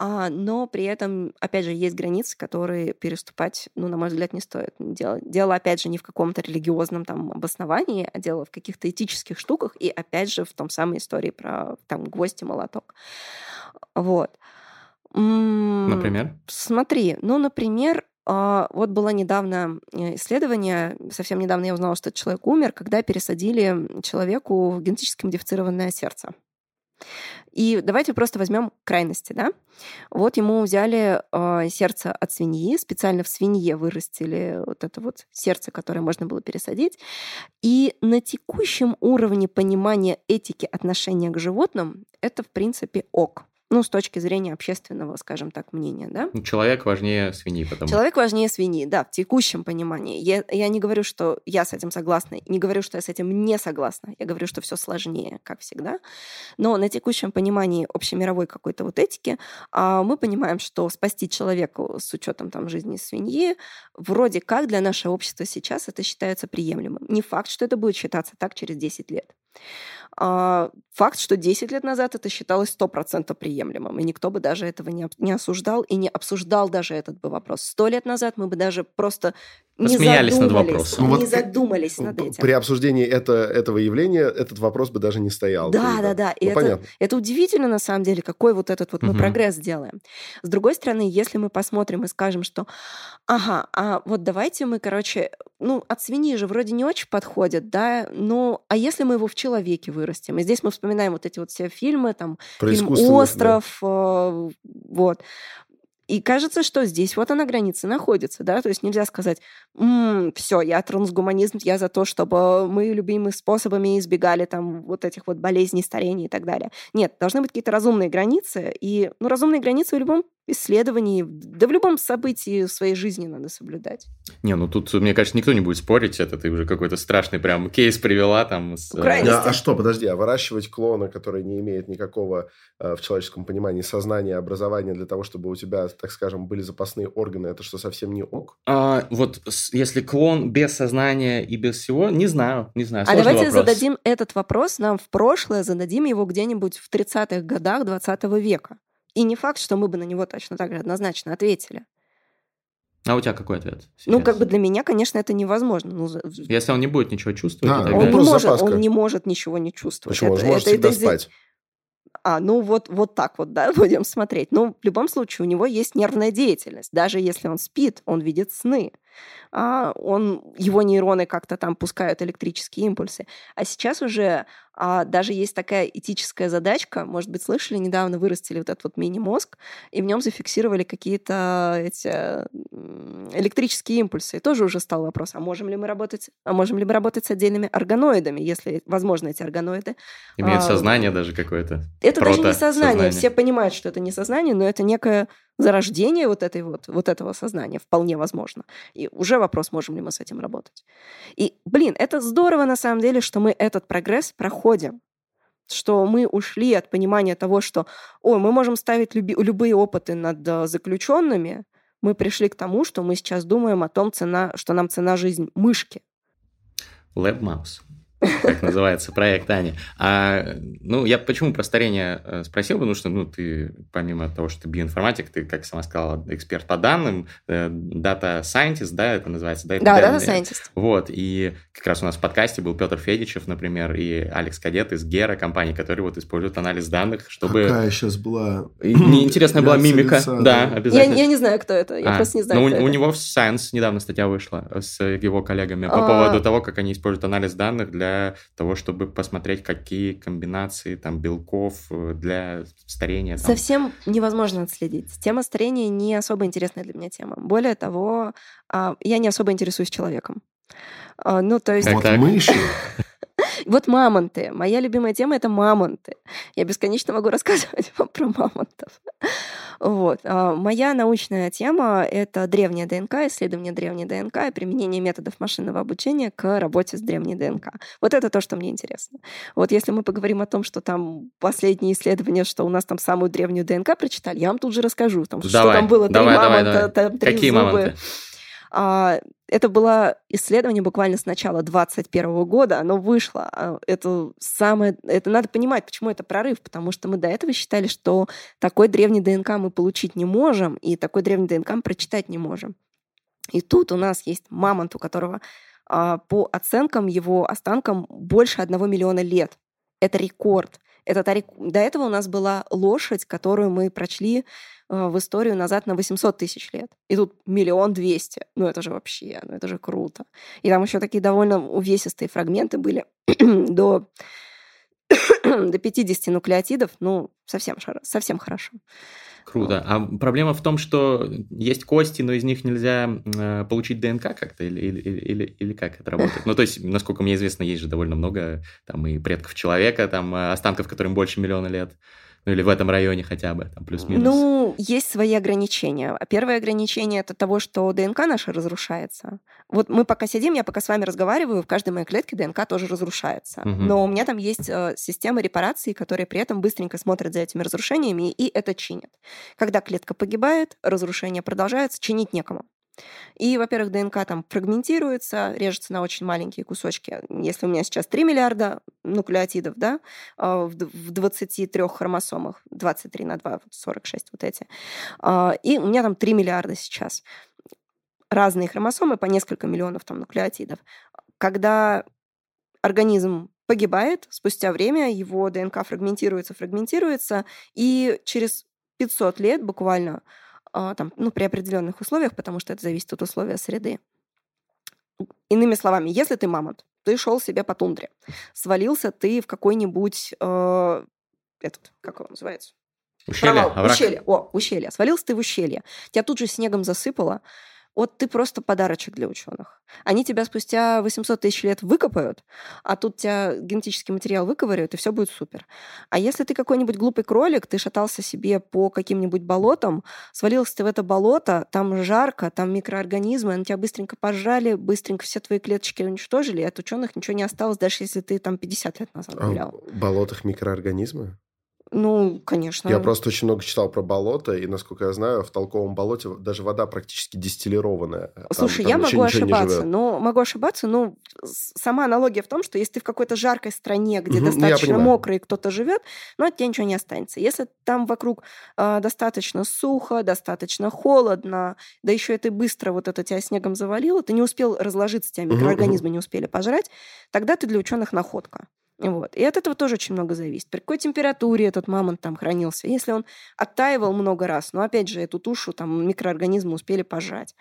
А, но при этом, опять же, есть границы, которые переступать, ну, на мой взгляд, не стоит. Дело, дело опять же, не в каком-то религиозном там обосновании, а дело в каких-то этических штуках, и опять же в том самой истории про там гвоздь и молоток. Вот. Например? Смотри, ну, например, а, вот было недавно э, исследование, совсем недавно я узнала, что человек умер, когда пересадили человеку генетически модифицированное сердце. И давайте просто возьмем крайности, да? Вот ему взяли э, сердце от свиньи, специально в свинье вырастили вот это вот сердце, которое можно было пересадить. И на текущем уровне понимания этики отношения к животным это, в принципе, ок. Ну, с точки зрения общественного, скажем так, мнения, да? Ну, Человек важнее свиньи, потому Человек важнее свиньи, да, в текущем понимании. Я, я не говорю, что я с этим согласна, не говорю, что я с этим не согласна. Я говорю, что все сложнее, как всегда. Но на текущем понимании общемировой какой-то вот этики а, мы понимаем, что спасти человека с учетом там жизни свиньи вроде как для нашего общества сейчас это считается приемлемым. Не факт, что это будет считаться так через 10 лет. А, факт, что 10 лет назад это считалось 100% приемлемым, и никто бы даже этого не, не осуждал и не обсуждал даже этот бы вопрос. Сто лет назад мы бы даже просто Посмеялись над вопросом. Ну не вот задумались над этим. При обсуждении это, этого явления этот вопрос бы даже не стоял. Да, да, да. И Ну, это, понятно. это удивительно, на самом деле, какой вот этот вот мы Мгм. прогресс делаем. С другой стороны, если мы посмотрим и скажем, что, ага, а вот давайте мы, короче, ну, от свиньи же вроде не очень подходит, да, ну, а если мы его в человеке вырастим? И здесь мы вспоминаем вот эти вот все фильмы, там, Про фильм искусственных, да. «Остров», э, вот. И кажется, что здесь вот она граница находится, да, то есть нельзя сказать, все, я трансгуманизм, я за то, чтобы мы любимыми способами избегали там вот этих вот болезней, старения и так далее. Нет, должны быть какие-то разумные границы, и, ну, разумные границы в любом исследований, да в любом событии в своей жизни надо соблюдать. Не, ну тут, мне кажется, никто не будет спорить, это ты уже какой-то страшный прям кейс привела там. С, э, а, а что, подожди, а выращивать клона, который не имеет никакого э, в человеческом понимании сознания, образования для того, чтобы у тебя, так скажем, были запасные органы, это что, совсем не ок? А, вот если клон без сознания и без всего, не знаю, не знаю. А давайте вопрос. зададим этот вопрос нам в прошлое, зададим его где-нибудь в 30-х годах 20 века. И не факт, что мы бы на него точно так же однозначно ответили. А у тебя какой ответ? Сейчас? Ну, как бы для меня, конечно, это невозможно. Ну, Если он не будет ничего чувствовать, да, он, не может, он не может ничего не чувствовать. Почему? Это, он может это, всегда это, спать. А, ну вот, вот так вот, да, будем смотреть. Ну, в любом случае, у него есть нервная деятельность. Даже если он спит, он видит сны. А, он, его нейроны как-то там пускают электрические импульсы. А сейчас уже а, даже есть такая этическая задачка, может быть, слышали, недавно вырастили вот этот вот мини-мозг, и в нем зафиксировали какие-то эти электрические импульсы. И тоже уже стал вопрос, а можем ли мы работать, а можем ли мы работать с отдельными органоидами, если, возможно, эти органоиды... Имеют а, сознание даже какое-то. Это даже не сознание. сознание. Все понимают, что это не сознание, но это некое зарождение вот, этой вот, вот этого сознания вполне возможно. И уже вопрос, можем ли мы с этим работать. И, блин, это здорово на самом деле, что мы этот прогресс проходим что мы ушли от понимания того, что, ой, мы можем ставить люби- любые опыты над uh, заключенными, мы пришли к тому, что мы сейчас думаем о том, цена, что нам цена жизнь мышки. Lab Mouse как называется проект Ани. А, ну, я почему про старение э, спросил, потому что, ну, ты, помимо того, что ты биоинформатик, ты, как сама сказала, эксперт по данным, дата э, scientist, да, это называется? Да, да, data scientist. Вот, и как раз у нас в подкасте был Петр Федичев, например, и Алекс Кадет из Гера компании, которые вот используют анализ данных, чтобы... Какая сейчас была... Неинтересная была мимика. Лица, да, да, обязательно. Я, я не знаю, кто это, я а, просто не знаю, ну, у, у это. него в Science недавно статья вышла с его коллегами по а... поводу того, как они используют анализ данных для для того, чтобы посмотреть, какие комбинации там белков э, для старения. Там. Совсем невозможно отследить. Тема старения не особо интересная для меня тема. Более того, а, я не особо интересуюсь человеком. А, ну, то есть... Вот мыши. Вот мамонты. Моя любимая тема — это мамонты. Я бесконечно могу рассказывать вам про мамонтов. Вот. А, моя научная тема — это древняя ДНК, исследование древней ДНК и применение методов машинного обучения к работе с древней ДНК. Вот это то, что мне интересно. Вот если мы поговорим о том, что там последние исследования, что у нас там самую древнюю ДНК прочитали, я вам тут же расскажу, там, давай, что там было, давай, три давай, мамонта, давай. там, три Какие зубы. мамонты? А, это было исследование буквально с начала 2021 года. Оно вышло. А, это самое... Это надо понимать, почему это прорыв. Потому что мы до этого считали, что такой древний ДНК мы получить не можем, и такой древний ДНК мы прочитать не можем. И тут у нас есть мамонт, у которого а, по оценкам его останкам больше одного миллиона лет. Это рекорд. Это До этого у нас была лошадь, которую мы прочли в историю назад на 800 тысяч лет. И тут миллион двести. Ну, это же вообще, ну, это же круто. И там еще такие довольно увесистые фрагменты были до, до 50 нуклеотидов. Ну, совсем, совсем хорошо. Круто. А проблема в том, что есть кости, но из них нельзя э, получить ДНК как-то, или, или, или, или как это работает? Ну, то есть, насколько мне известно, есть же довольно много там и предков человека, там э, останков, которым больше миллиона лет. Ну или в этом районе хотя бы, там плюс-минус. Ну, есть свои ограничения. Первое ограничение это того, что ДНК наша разрушается. Вот мы пока сидим, я пока с вами разговариваю, в каждой моей клетке ДНК тоже разрушается. Угу. Но у меня там есть э, система репарации, которая при этом быстренько смотрит за этими разрушениями и это чинит. Когда клетка погибает, разрушение продолжается, чинить некому. И, во-первых, ДНК там фрагментируется, режется на очень маленькие кусочки. Если у меня сейчас 3 миллиарда нуклеотидов, да, а, в 23 хромосомах, 23 на 2, 46 вот эти, а, и у меня там 3 миллиарда сейчас. Разные хромосомы по несколько миллионов там нуклеотидов. Когда организм погибает, спустя время его ДНК фрагментируется, фрагментируется, и через 500 лет буквально там, ну, при определенных условиях, потому что это зависит от условия среды. Иными словами, если ты мамонт, ты шел себе по тундре, свалился ты в какой-нибудь э, этот, как его называется? Ущелье, Провал, ущелье. О, ущелье. Свалился ты в ущелье. Тебя тут же снегом засыпало. Вот ты просто подарочек для ученых. Они тебя спустя 800 тысяч лет выкопают, а тут тебя генетический материал выковыряют, и все будет супер. А если ты какой-нибудь глупый кролик, ты шатался себе по каким-нибудь болотам, свалился ты в это болото, там жарко, там микроорганизмы, они тебя быстренько пожрали, быстренько все твои клеточки уничтожили, и от ученых ничего не осталось, даже если ты там 50 лет назад гулял. А в болотах микроорганизмы? Ну, конечно. Я просто очень много читал про болото, и, насколько я знаю, в толковом болоте даже вода практически дистиллированная. Слушай, там, я могу ошибаться, но могу ошибаться, но сама аналогия в том, что если ты в какой-то жаркой стране, где угу, достаточно мокро и кто-то живет, ну, от тебя ничего не останется. Если там вокруг э, достаточно сухо, достаточно холодно, да еще ты быстро вот это тебя снегом завалило, ты не успел разложиться, тебя микроорганизмы угу. не успели пожрать, тогда ты для ученых находка. Вот. И от этого тоже очень много зависит. При какой температуре этот мамонт там хранился. Если он оттаивал много раз, но опять же, эту тушу там микроорганизмы успели пожать.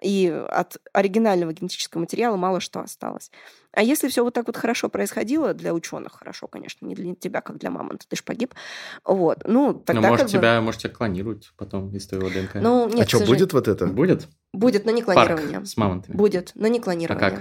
И от оригинального генетического материала мало что осталось. А если все вот так вот хорошо происходило для ученых, хорошо, конечно, не для тебя, как для мамонта, ты ж погиб. Вот. Ну, тогда но может, как тебя, бы... может, тебя клонируют потом из твоего ДНК. Ну, нет, а что, будет вот это? Будет? Будет, но не клонирование. Парк с мамонтами. Будет, но не клонирование. А как?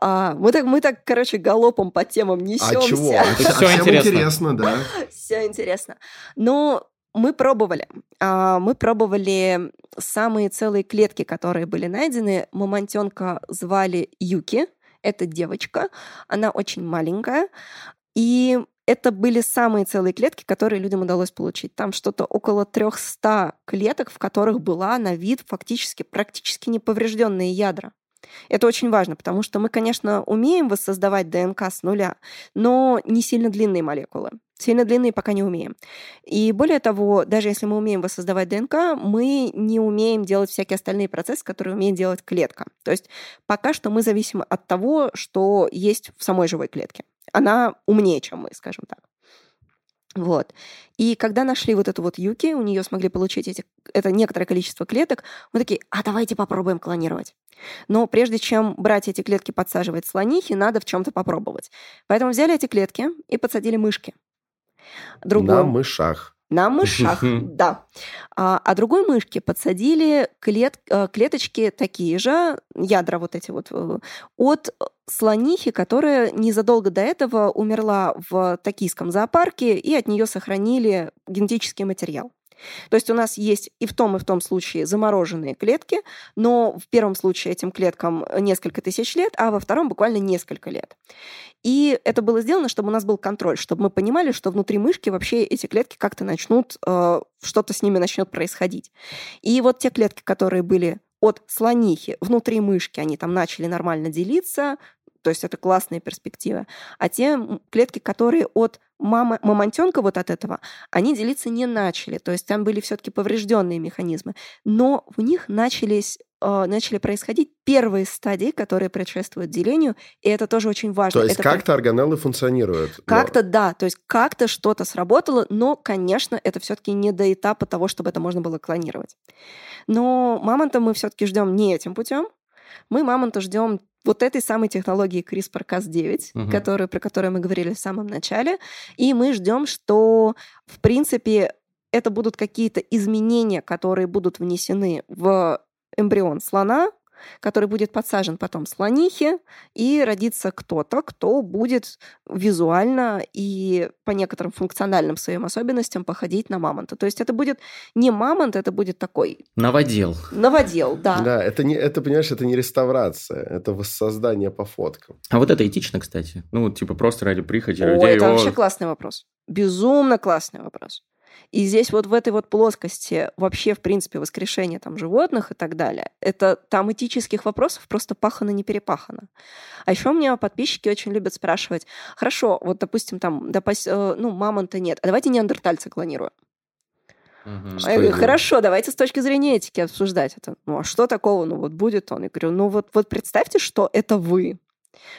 А, мы, так, мы так, короче, галопом по темам несемся. А чего? Это все интересно. интересно, да. Все интересно. Но мы пробовали. А, мы пробовали самые целые клетки, которые были найдены. Мамонтенка звали Юки. Это девочка. Она очень маленькая. И это были самые целые клетки, которые людям удалось получить. Там что-то около 300 клеток, в которых была на вид фактически практически неповрежденные ядра. Это очень важно, потому что мы, конечно, умеем воссоздавать ДНК с нуля, но не сильно длинные молекулы. Сильно длинные пока не умеем. И более того, даже если мы умеем воссоздавать ДНК, мы не умеем делать всякие остальные процессы, которые умеет делать клетка. То есть пока что мы зависим от того, что есть в самой живой клетке. Она умнее, чем мы, скажем так. Вот. И когда нашли вот эту вот Юки, у нее смогли получить эти, это некоторое количество клеток, мы такие, а давайте попробуем клонировать. Но прежде чем брать эти клетки, подсаживать слонихи, надо в чем-то попробовать. Поэтому взяли эти клетки и подсадили мышки. Другую... На мышах. На мышах, да. А, а другой мышке подсадили клет, э, клеточки такие же, ядра вот эти вот, э, от слонихи, которая незадолго до этого умерла в токийском зоопарке, и от нее сохранили генетический материал. То есть у нас есть и в том, и в том случае замороженные клетки, но в первом случае этим клеткам несколько тысяч лет, а во втором буквально несколько лет. И это было сделано, чтобы у нас был контроль, чтобы мы понимали, что внутри мышки вообще эти клетки как-то начнут, э, что-то с ними начнет происходить. И вот те клетки, которые были от слонихи внутри мышки, они там начали нормально делиться, то есть это классная перспектива. А те клетки, которые от мамы, мамонтенка вот от этого, они делиться не начали. То есть там были все-таки поврежденные механизмы. Но в них начались э, начали происходить первые стадии, которые предшествуют делению, и это тоже очень важно. То есть это как-то органеллы функционируют? Как-то да, то есть как-то что-то сработало, но, конечно, это все-таки не до этапа того, чтобы это можно было клонировать. Но мамонта мы все-таки ждем не этим путем, мы мамонта ждем вот этой самой технологии CRISPR-Cas9, угу. которую, про которую мы говорили в самом начале. И мы ждем, что, в принципе, это будут какие-то изменения, которые будут внесены в эмбрион слона, который будет подсажен потом слонихе, и родится кто-то, кто будет визуально и по некоторым функциональным своим особенностям походить на мамонта. То есть это будет не мамонт, это будет такой... Новодел. Новодел, да. Да, это, не, это понимаешь, это не реставрация, это воссоздание по фоткам. А вот это этично, кстати. Ну, типа просто ради прихоти О, людей. это вообще классный вопрос. Безумно классный вопрос. И здесь вот в этой вот плоскости вообще, в принципе, воскрешение там животных и так далее, это там этических вопросов просто пахано не перепахано. А еще у меня подписчики очень любят спрашивать, хорошо, вот, допустим, там, допас... Э, ну, мамонта нет, а давайте неандертальца клонируем. Угу. Я говорю, хорошо, давайте с точки зрения этики обсуждать это. Ну, а что такого? Ну, вот будет он. Я говорю, ну, вот, вот представьте, что это вы.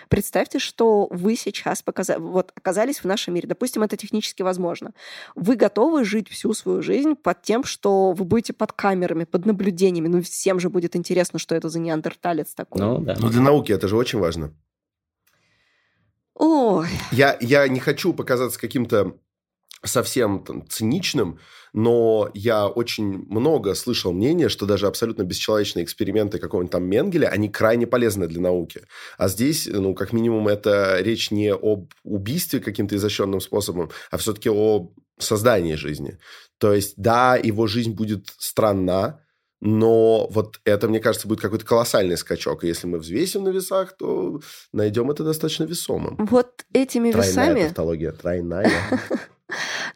Представьте, что вы сейчас показали, вот, оказались в нашем мире. Допустим, это технически возможно. Вы готовы жить всю свою жизнь под тем, что вы будете под камерами, под наблюдениями. Ну, всем же будет интересно, что это за неандерталец такой. Ну, да. Ну, для науки это же очень важно. Ой. Я, я не хочу показаться каким-то совсем там, циничным, но я очень много слышал мнения, что даже абсолютно бесчеловечные эксперименты какого-нибудь там Менгеля, они крайне полезны для науки. А здесь, ну, как минимум, это речь не об убийстве каким-то изощренным способом, а все-таки о создании жизни. То есть, да, его жизнь будет странна, но вот это, мне кажется, будет какой-то колоссальный скачок. И если мы взвесим на весах, то найдем это достаточно весомым. Вот этими Тройная весами... тавтология, тройная.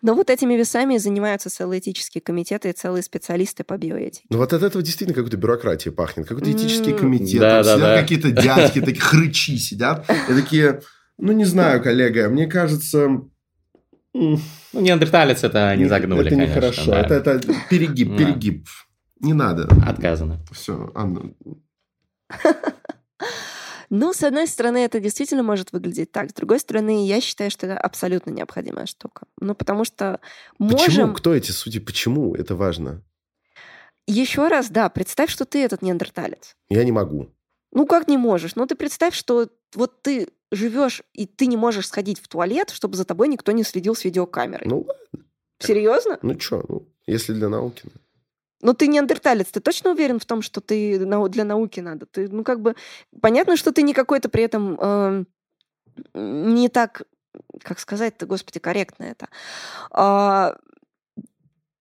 Но вот этими весами занимаются целые этические комитеты и целые специалисты по биоэтике. Ну вот от этого действительно какой-то бюрократией пахнет. Какой-то этический комитет. Да, там да, сидят да. какие-то дядьки, такие хрычи сидят. И такие, ну не знаю, коллега, мне кажется... Ну, неандерталец это не загнули, Это конечно. нехорошо. да. Это, это перегиб, перегиб. Не надо. Отказано. Все, Анна. Ну, с одной стороны, это действительно может выглядеть так. С другой стороны, я считаю, что это абсолютно необходимая штука. Ну, потому что Почему? можем... Кто эти судьи? Почему? Это важно. Еще раз, да, представь, что ты этот неандерталец. Я не могу. Ну, как не можешь? Ну, ты представь, что вот ты живешь, и ты не можешь сходить в туалет, чтобы за тобой никто не следил с видеокамерой. Ну, Серьезно? ну что, ну, если для науки. ну. Ну, ты неандерталец, ты точно уверен в том, что ты для науки надо? Ты, ну, как бы, понятно, что ты не какой-то при этом эм, не так, как сказать-то, господи, корректно это. А,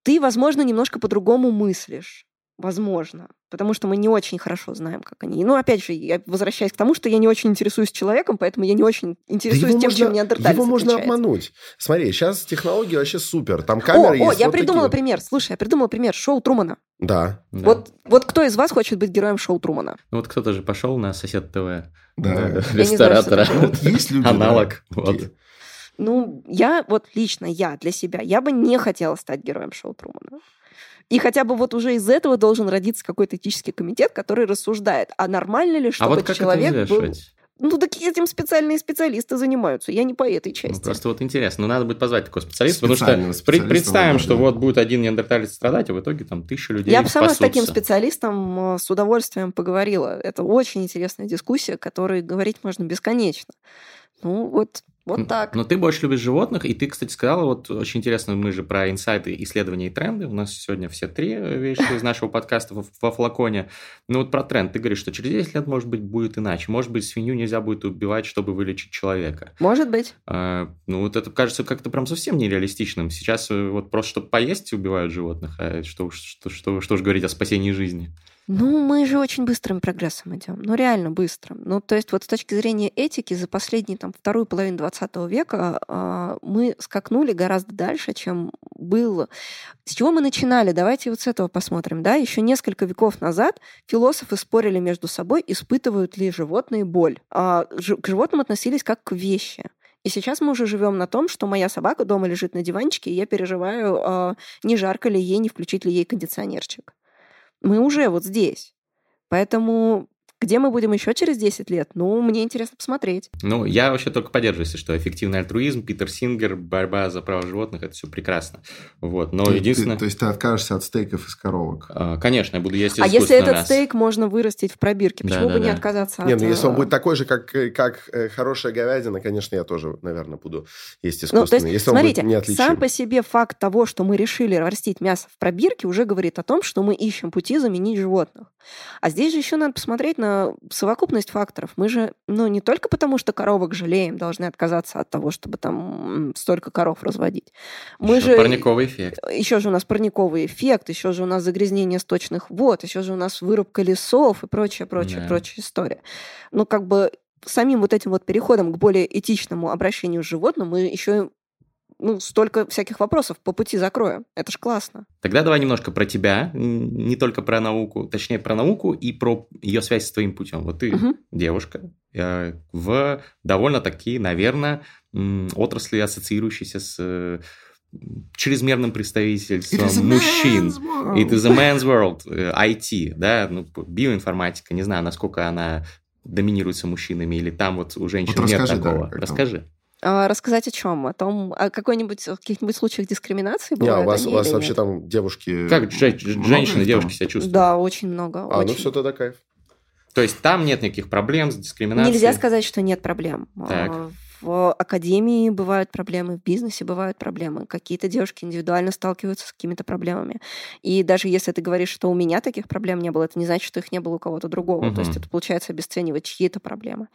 ты, возможно, немножко по-другому мыслишь. Возможно. Потому что мы не очень хорошо знаем, как они. Ну, опять же, я возвращаюсь к тому, что я не очень интересуюсь человеком, поэтому я не очень Да интересуюсь его тем, можно- чем неандерталец Его можно отличается. обмануть. Смотри, сейчас технологии вообще супер. Там О, камеры о, есть. я вот придумала такие. пример. Слушай, я придумала пример. Шоу Трумана. Да. Да. Вот, вот кто из вас хочет быть героем шоу Трумана? Ну, вот кто-то же пошел на сосед ТВ. Да. Я не знаю, что Ресторатора. Вот есть люди. да, Аналог. Вот. Ну, я вот лично, я для себя, я бы не хотела стать героем шоу Трумана. И хотя бы вот уже из этого должен родиться какой-то этический комитет, который рассуждает, а нормально ли, А чтобы вот как человек это был... Ну, так этим специальные специалисты занимаются. Я не по этой Ну, части. просто вот интересно. Ну, надо будет позвать такого специалиста, потому что пред- специалиста представим, что да. вот будет один неандерталец страдать, а в итоге там тысяча людей Я бы сама с таким специалистом э, с удовольствием поговорила. Это очень интересная дискуссия, которой говорить можно бесконечно. Ну, вот, вот так. Но ты больше любишь животных, и ты, кстати, сказала, вот очень интересно, мы же про инсайты, исследования и тренды, у нас сегодня все три вещи из нашего подкаста во, во флаконе. Ну вот про тренд, ты говоришь, что через 10 лет, может быть, будет иначе. Может быть, свинью нельзя будет убивать, чтобы вылечить человека. Может быть. А, ну вот это кажется как-то прям совсем нереалистичным. Сейчас э, вот просто чтобы поесть убивают животных, а что, уж- что, что, что уж говорить о спасении жизни. Ну, мы же очень быстрым прогрессом идем. Ну, реально быстрым. Ну, то есть вот с точки зрения этики за последние там вторую половину 20 века а, мы скакнули гораздо дальше, чем было. С чего мы начинали? Давайте вот с этого посмотрим. Да? Еще несколько веков назад философы спорили между собой, испытывают ли животные боль. А, к животным относились как к вещи. И сейчас мы уже живем на том, что моя собака дома лежит на диванчике, и я переживаю, а, не жарко ли ей, не включить ли ей кондиционерчик. Мы уже вот здесь. Поэтому где мы будем еще через 10 лет? Ну, мне интересно посмотреть. Ну, я вообще только поддерживаю, если что, эффективный альтруизм, Питер Сингер, борьба за права животных, это все прекрасно. Вот, но Ты- единственное... ты- то есть ты откажешься от стейков из коровок. а, Конечно, я буду есть А если этот мясо. стейк можно вырастить в пробирке, почему бы не Да-да-да. отказаться Не, от... ну если он э, будет такой же, как, э, как э, хорошая говядина, конечно, я тоже, наверное, буду есть Ну, искусственный. то есть, если смотрите, он будет неотличим. сам по себе факт того, что мы решили растить мясо в пробирке, уже говорит о том, что мы ищем пути заменить животных. А здесь же еще надо посмотреть на совокупность факторов. Мы же, ну, не только потому, что коровок жалеем, должны отказаться от того, чтобы там столько коров разводить. Мы Ещё же... Парниковый эффект. Еще же у нас парниковый эффект, еще же у нас загрязнение сточных вод, еще же у нас вырубка лесов и прочее, прочее, Да. прочая история. Ну, как бы самим вот этим вот переходом к более этичному обращению с животным мы еще ну, столько всяких вопросов по пути закроем. Это ж классно. Тогда давай немножко про тебя, не только про науку, точнее про науку и про ее связь с твоим путем. Вот ты Мгм. девушка э, в довольно такие, наверное, отрасли, ассоциирующиеся с э, чрезмерным представительством мужчин. It is a man's world, э, IT, да, ну, биоинформатика, не знаю, насколько она доминируется мужчинами, или там вот у женщин Вот нет расскажи, да, такого. там. Расскажи. А рассказать о чем? О том, о какой-нибудь, каких-нибудь случаях дискриминации Не, бывают у вас, у вас вообще нет? там девушки... Как женщины, девушки себя чувствуют? Да, очень много. А, ну очень. все, тогда кайф. То есть там нет никаких проблем с дискриминацией? Нельзя сказать, что нет проблем. Так. В академии бывают проблемы, в бизнесе бывают проблемы. Какие-то девушки индивидуально сталкиваются с какими-то проблемами. И даже если ты говоришь, что у меня таких проблем не было, это не значит, что их не было у кого-то другого. Угу. То есть это получается обесценивать чьи-то проблемы.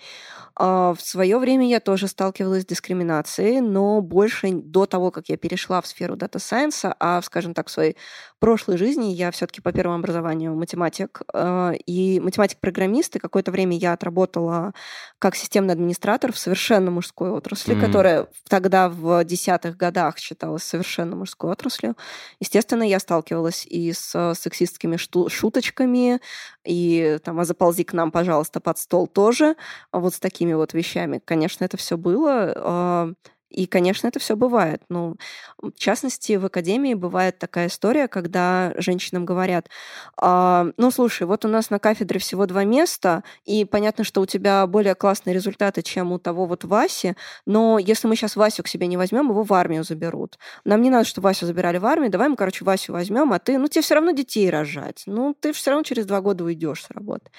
А в свое время я тоже сталкивалась с дискриминацией, но больше до того, как я перешла в сферу дата сайенса, а, скажем так, в своей прошлой жизни я все-таки по первому образованию математик э, и математик-программист, и какое-то время я отработала как системный администратор в совершенно мужской отрасли, mm-hmm. которая тогда в десятых годах считалась совершенно мужской отраслью. Естественно, я сталкивалась и с сексистскими шуточками, и там, а заползи к нам, пожалуйста, под стол тоже, а вот с такими вот вещами. Конечно, это все было. И, конечно, это все бывает. Ну, в частности, в академии бывает такая история, когда женщинам говорят, а, ну, слушай, вот у нас на кафедре всего два места, и понятно, что у тебя более классные результаты, чем у того вот Васи, но если мы сейчас Васю к себе не возьмем, его в армию заберут. Нам не надо, чтобы Васю забирали в армию, давай мы, короче, Васю возьмем, а ты, ну, тебе все равно детей рожать. Ну, ты все равно через два года уйдешь с работы.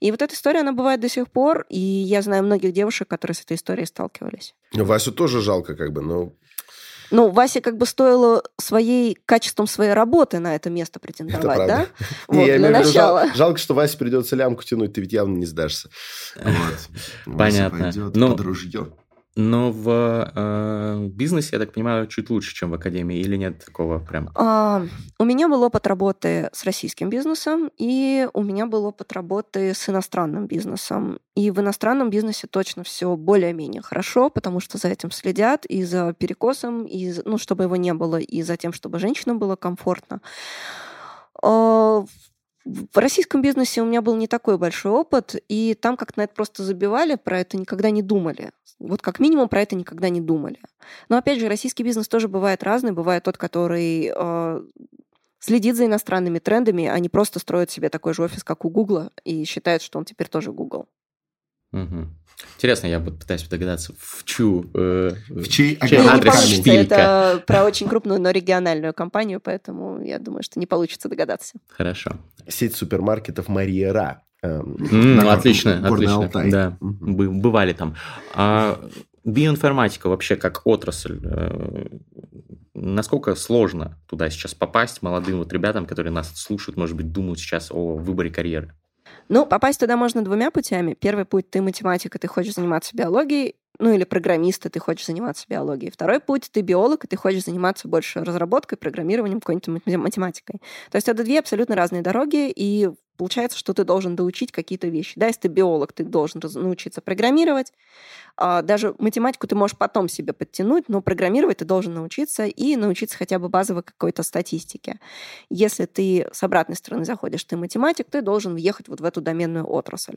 И вот эта история, она бывает до сих пор, и я знаю многих девушек, которые с этой историей сталкивались. Васю тоже жалко, как бы, но ну, Васе как бы стоило своей качеством своей работы на это место претендовать, это да? Не, вот, я для начала. Жал, жалко, что Васе придется лямку тянуть, ты ведь явно не сдашься. Вот. Понятно. Вася пойдет ну, под ружье. Но в э, бизнесе, я так понимаю, чуть лучше, чем в академии, или нет такого прям? А, у меня был опыт работы с российским бизнесом, и у меня был опыт работы с иностранным бизнесом. И в иностранном бизнесе точно все более-менее хорошо, потому что за этим следят и за перекосом, и ну, чтобы его не было, и за тем, чтобы женщинам было комфортно. А, в российском бизнесе у меня был не такой большой опыт, и там как на это просто забивали, про это никогда не думали. Вот как минимум про это никогда не думали. Но опять же, российский бизнес тоже бывает разный. Бывает тот, который э, следит за иностранными трендами, а не просто строит себе такой же офис, как у Гугла, и считает, что он теперь тоже Google. Угу. Интересно, я вот пытаюсь догадаться, в чью, э, в чей, чей адрес шпилька. Это про очень крупную, но региональную компанию, поэтому я думаю, что не получится догадаться. Хорошо. Сеть супермаркетов Мария Ра. Эм, mm, отлично, отлично. Алтай. Да, бывали там. А биоинформатика вообще как отрасль, э, насколько сложно туда сейчас попасть молодым вот ребятам, которые нас слушают, может быть, думают сейчас о выборе карьеры? Ну, попасть туда можно двумя путями. Первый путь — ты математик, и ты хочешь заниматься биологией, ну или программист, и ты хочешь заниматься биологией. Второй путь — ты биолог, и ты хочешь заниматься больше разработкой, программированием, какой-нибудь математикой. То есть это две абсолютно разные дороги, и получается, что ты должен доучить какие-то вещи. Да, если ты биолог, ты должен научиться программировать. А, даже математику ты можешь потом себе подтянуть, но программировать ты должен научиться и научиться хотя бы базовой какой-то статистике. Если ты с обратной стороны заходишь, ты математик, ты должен въехать вот в эту доменную отрасль.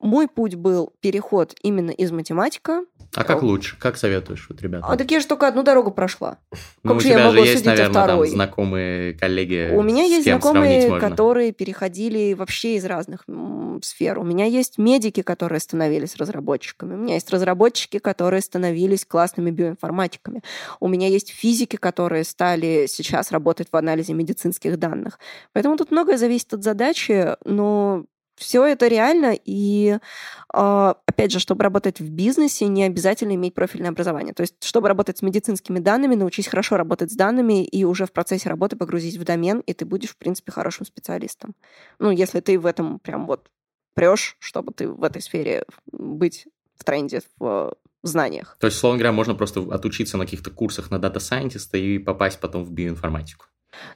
Мой путь был переход именно из математика. А как лучше? Как советуешь вот ребята? А так я же только одну дорогу прошла. Ну, как у тебя я могу же есть, наверное, там знакомые коллеги. У меня есть знакомые, которые переходили были вообще из разных сфер. У меня есть медики, которые становились разработчиками. У меня есть разработчики, которые становились классными биоинформатиками. У меня есть физики, которые стали сейчас работать в анализе медицинских данных. Поэтому тут многое зависит от задачи, но все это реально, и а, опять же, чтобы работать в бизнесе, не обязательно иметь профильное образование. То есть, чтобы работать с медицинскими данными, научись хорошо работать с данными и уже в процессе работы погрузить в домен, и ты будешь, в принципе, хорошим специалистом. Ну, если ты в этом прям вот прешь, чтобы ты в этой сфере быть в тренде, в знаниях. То есть, условно говоря, можно просто отучиться на каких-то курсах на дата-сайентиста и попасть потом в биоинформатику.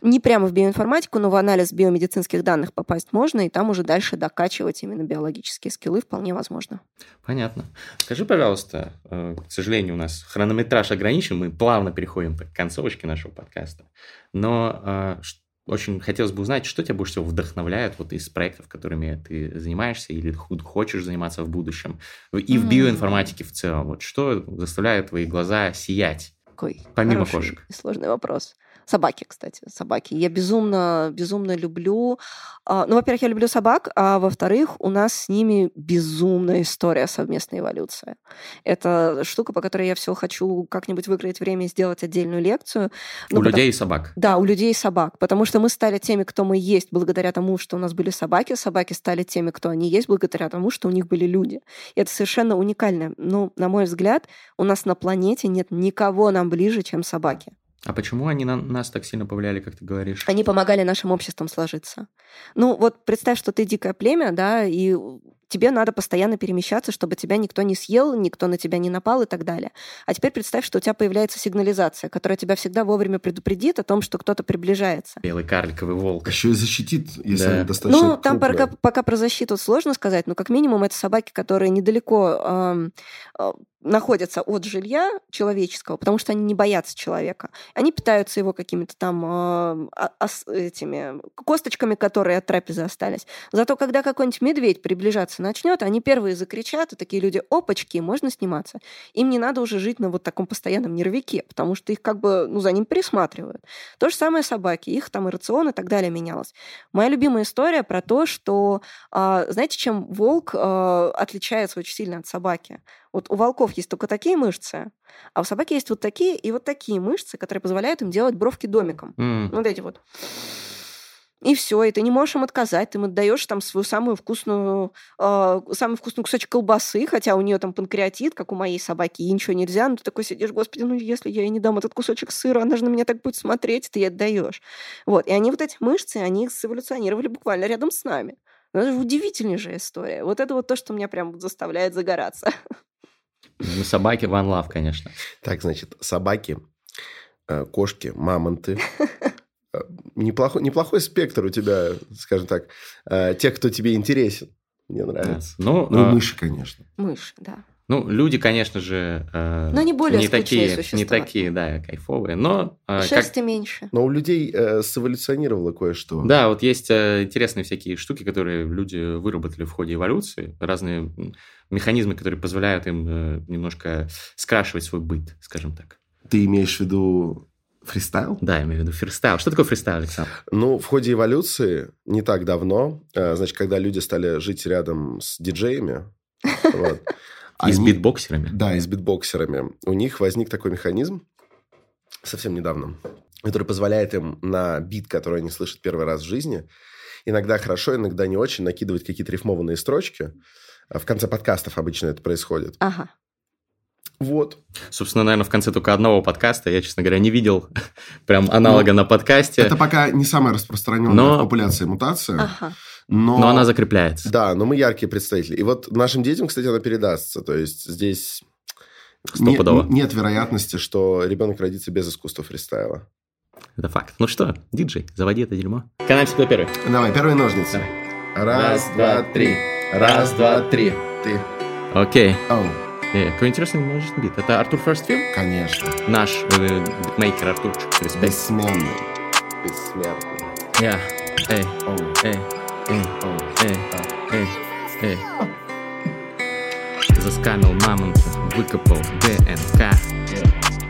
Не прямо в биоинформатику, но в анализ биомедицинских данных попасть можно, и там уже дальше докачивать именно биологические скиллы вполне возможно. Понятно. Скажи, пожалуйста, э, к сожалению, у нас хронометраж ограничен, мы плавно переходим к концовочке нашего подкаста, но э, очень хотелось бы узнать, что тебя больше всего вдохновляет вот из проектов, которыми ты занимаешься или хочешь заниматься в будущем, и в биоинформатике в целом. Вот что заставляет твои глаза сиять? Какой Помимо кошек. Сложный вопрос. Собаки, кстати, собаки. Я безумно, безумно люблю. А, ну, во-первых, я люблю собак, а во-вторых, у нас с ними безумная история совместной эволюции. Это штука, по которой я все хочу как-нибудь выкроить время и сделать отдельную лекцию. Ну, у потому... людей и собак. Да, у людей и собак. Потому что мы стали теми, кто мы есть, благодаря тому, что у нас были собаки. Собаки стали теми, кто они есть, благодаря тому, что у них были люди. И это совершенно уникально. Ну, на мой взгляд, у нас на планете нет никого нам ближе, чем собаки. А почему они на нас так сильно повлияли, как ты говоришь? Они помогали нашим обществам сложиться. Ну, вот представь, что ты дикое племя, да, и тебе надо постоянно перемещаться, чтобы тебя никто не съел, никто на тебя не напал и так далее. А теперь представь, что у тебя появляется сигнализация, которая тебя всегда вовремя предупредит о том, что кто-то приближается. Белый карликовый волк. Еще и защитит, если да. достаточно Ну, там пока, пока про защиту сложно сказать, но как минимум это собаки, которые недалеко э, находятся от жилья человеческого, потому что они не боятся человека. Они питаются его какими-то там э, этими косточками, которые от трапезы остались. Зато когда какой-нибудь медведь приближаться начнет, они первые закричат, и такие люди, опачки, можно сниматься. Им не надо уже жить на вот таком постоянном нервике, потому что их как бы, ну, за ним присматривают. То же самое собаки, их там и рацион и так далее менялось. Моя любимая история про то, что, э, знаете, чем волк э, отличается очень сильно от собаки? Вот у волков есть только такие мышцы, а у собаки есть вот такие и вот такие мышцы, которые позволяют им делать бровки домиком. Mm. Вот эти вот и все, и ты не можешь им отказать, ты им отдаешь там свою самую вкусную, э, самый вкусный кусочек колбасы, хотя у нее там панкреатит, как у моей собаки, и ничего нельзя, но ты такой сидишь, господи, ну если я ей не дам этот кусочек сыра, она же на меня так будет смотреть, ты ей отдаешь. Вот, и они вот эти мышцы, они эволюционировали буквально рядом с нами. Ну, это же удивительнейшая история. Вот это вот то, что меня прям заставляет загораться. Ну, собаки one love, конечно. Так, значит, собаки, э, кошки, мамонты, неплохой, неплохой спектр у тебя, скажем так, э, тех, кто тебе интересен. Мне нравится. Ну, ну а... мыши, конечно. Мыши, да. Ну, люди, конечно же, э, но они более не такие, существа. не такие, да, кайфовые, но э, шерсти как... меньше. Но у людей э, сэволюционировало кое-что. Да, вот есть э, интересные всякие штуки, которые люди выработали в ходе эволюции, разные механизмы, которые позволяют им э, немножко скрашивать свой быт, скажем так. Ты имеешь в виду Фристайл? Да, я имею в виду фристайл. Что такое фристайл, Александр? Ну, в ходе эволюции не так давно, э, значит, когда люди стали жить рядом с диджеями, вот, и с битбоксерами. Да, и с битбоксерами. У них возник такой механизм совсем недавно, который позволяет им на бит, который они слышат первый раз в жизни, иногда хорошо, иногда не очень, накидывать какие-то рифмованные строчки. В конце подкастов обычно это происходит. Ага. Вот. Собственно, наверное, в конце только одного подкаста я, честно говоря, не видел прям аналога но, на подкасте. Это пока не самая распространенная но... в популяции мутация. Ага. Но... но она закрепляется. Да, но мы яркие представители. И вот нашим детям, кстати, она передастся. То есть здесь не, нет вероятности, что ребенок родится без искусства фристайла. Это факт. Ну что, диджей, заводи это дерьмо. Канальчик кто первый? Давай, первые ножницы. Давай. Раз, два, три. Раз, два, три. Ты. Окей. Оу. Э, какой интересный музычный бит. Это Артур Ферстфилд? Конечно. Наш э, битмейкер Артурчик. Респект. Бессменный. Бессмертный. Я. Эй. Эй. Эй. Заскамил мамонта, выкопал ДНК.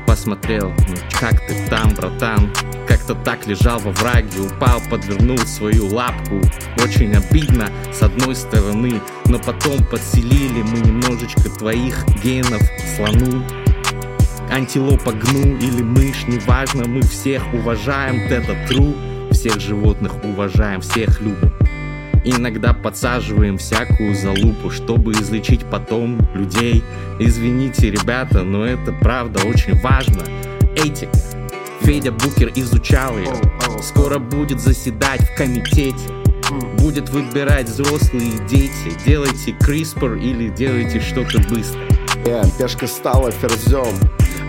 Посмотрел, ну как ты там, братан? Как-то так лежал во враге, упал, подвернул свою лапку. Очень обидно, с одной стороны, но потом подселили мы немножечко твоих генов слону. Антилопа гну или мышь, неважно, мы всех уважаем, это true. Всех животных уважаем, всех любим. Иногда подсаживаем всякую залупу, чтобы излечить потом людей. Извините, ребята, но это правда очень важно. Этика. Федя Букер изучал ее. Скоро будет заседать в комитете. Будет выбирать взрослые дети. Делайте CRISPR или делайте что-то быстро. Э, пешка стала ферзем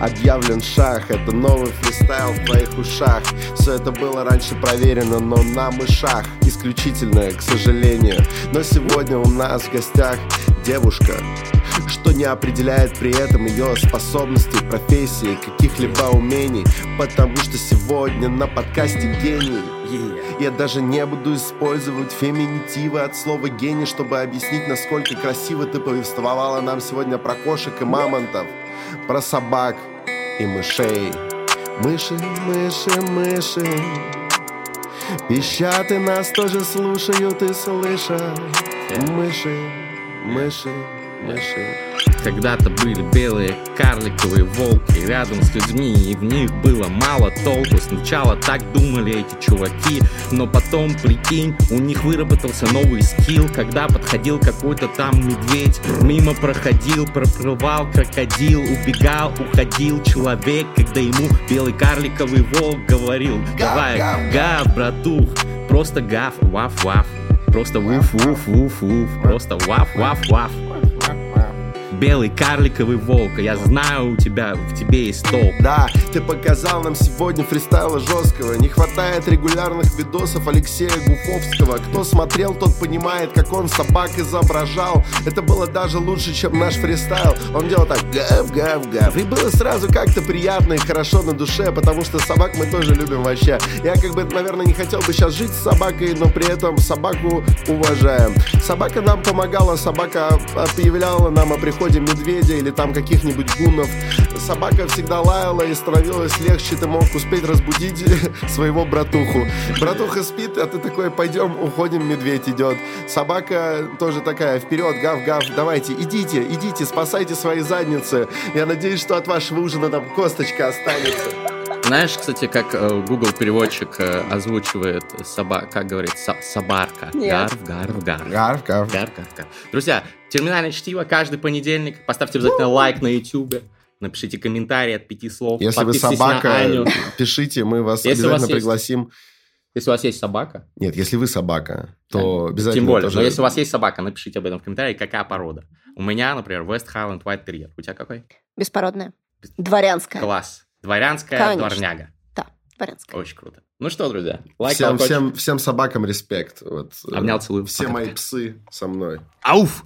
Объявлен шах, это новый фристайл в твоих ушах. Все это было раньше проверено, но на мышах Исключительное, к сожалению. Но сегодня у нас в гостях девушка что не определяет при этом ее способности, профессии, каких-либо умений, потому что сегодня на подкасте гений. Я даже не буду использовать феминитивы от слова гений, чтобы объяснить, насколько красиво ты повествовала нам сегодня про кошек и мамонтов, про собак и мышей, Мыши, мыши, мыши Пищат и нас тоже слушают и слышат Мыши, мыши, Когда-то были белые карликовые волки рядом с людьми, и в них было мало толку. Сначала так думали эти чуваки, но потом, прикинь, у них выработался новый скилл, когда подходил какой-то там медведь, мимо проходил, проплывал крокодил, убегал, уходил человек, когда ему белый карликовый волк говорил, давай, гав, братух, просто гав, ваф-ваф, просто вуф-вуф-вуф-вуф, просто ваф-ваф-ваф белый карликовый волк. Я знаю, у тебя в тебе есть толк. Да, ты показал нам сегодня фристайла жесткого. Не хватает регулярных видосов Алексея Гуфовского. Кто смотрел, тот понимает, как он собак изображал. Это было даже лучше, чем наш фристайл. Он делал так, гав, гав, гав. И было сразу как-то приятно и хорошо на душе, потому что собак мы тоже любим вообще. Я как бы, наверное, не хотел бы сейчас жить с собакой, но при этом собаку уважаем. Собака нам помогала, собака объявляла нам о приходе приходе медведя или там каких-нибудь гуннов. Собака всегда лаяла и становилось легче, ты мог успеть разбудить своего братуху. Братуха спит, а ты такой, пойдем, уходим, медведь идет. Собака тоже такая, вперед, гав-гав, давайте, идите, идите, спасайте свои задницы. Я надеюсь, что от вашего ужина там косточка останется. Знаешь, кстати, как э, Google переводчик э, озвучивает собака, как говорит, со- собарка. Гарв, гарв. Гарв, гарв. Гарв, гарв, гарв. Друзья, терминальное чтиво каждый понедельник. Поставьте обязательно лайк на YouTube. Напишите комментарий от пяти слов. Если вы собака, на Аню. пишите, мы вас Если у вас обязательно есть- пригласим. Если у вас есть собака, Нет, если вы собака, то обязательно тем более. тоже- Но если у вас есть собака, напишите об этом в комментарии, какая порода. У меня, например, West Highland White Terrier. У тебя какой? Беспородная. Дворянская. Класс. Дворянская Конечно. дворняга. Да, дворянская. Очень круто. Ну что, друзья, лайк, всем, всем, всем собакам респект. Вот, э, Обнял, целую. Все Пока. мои псы со мной. Ауф!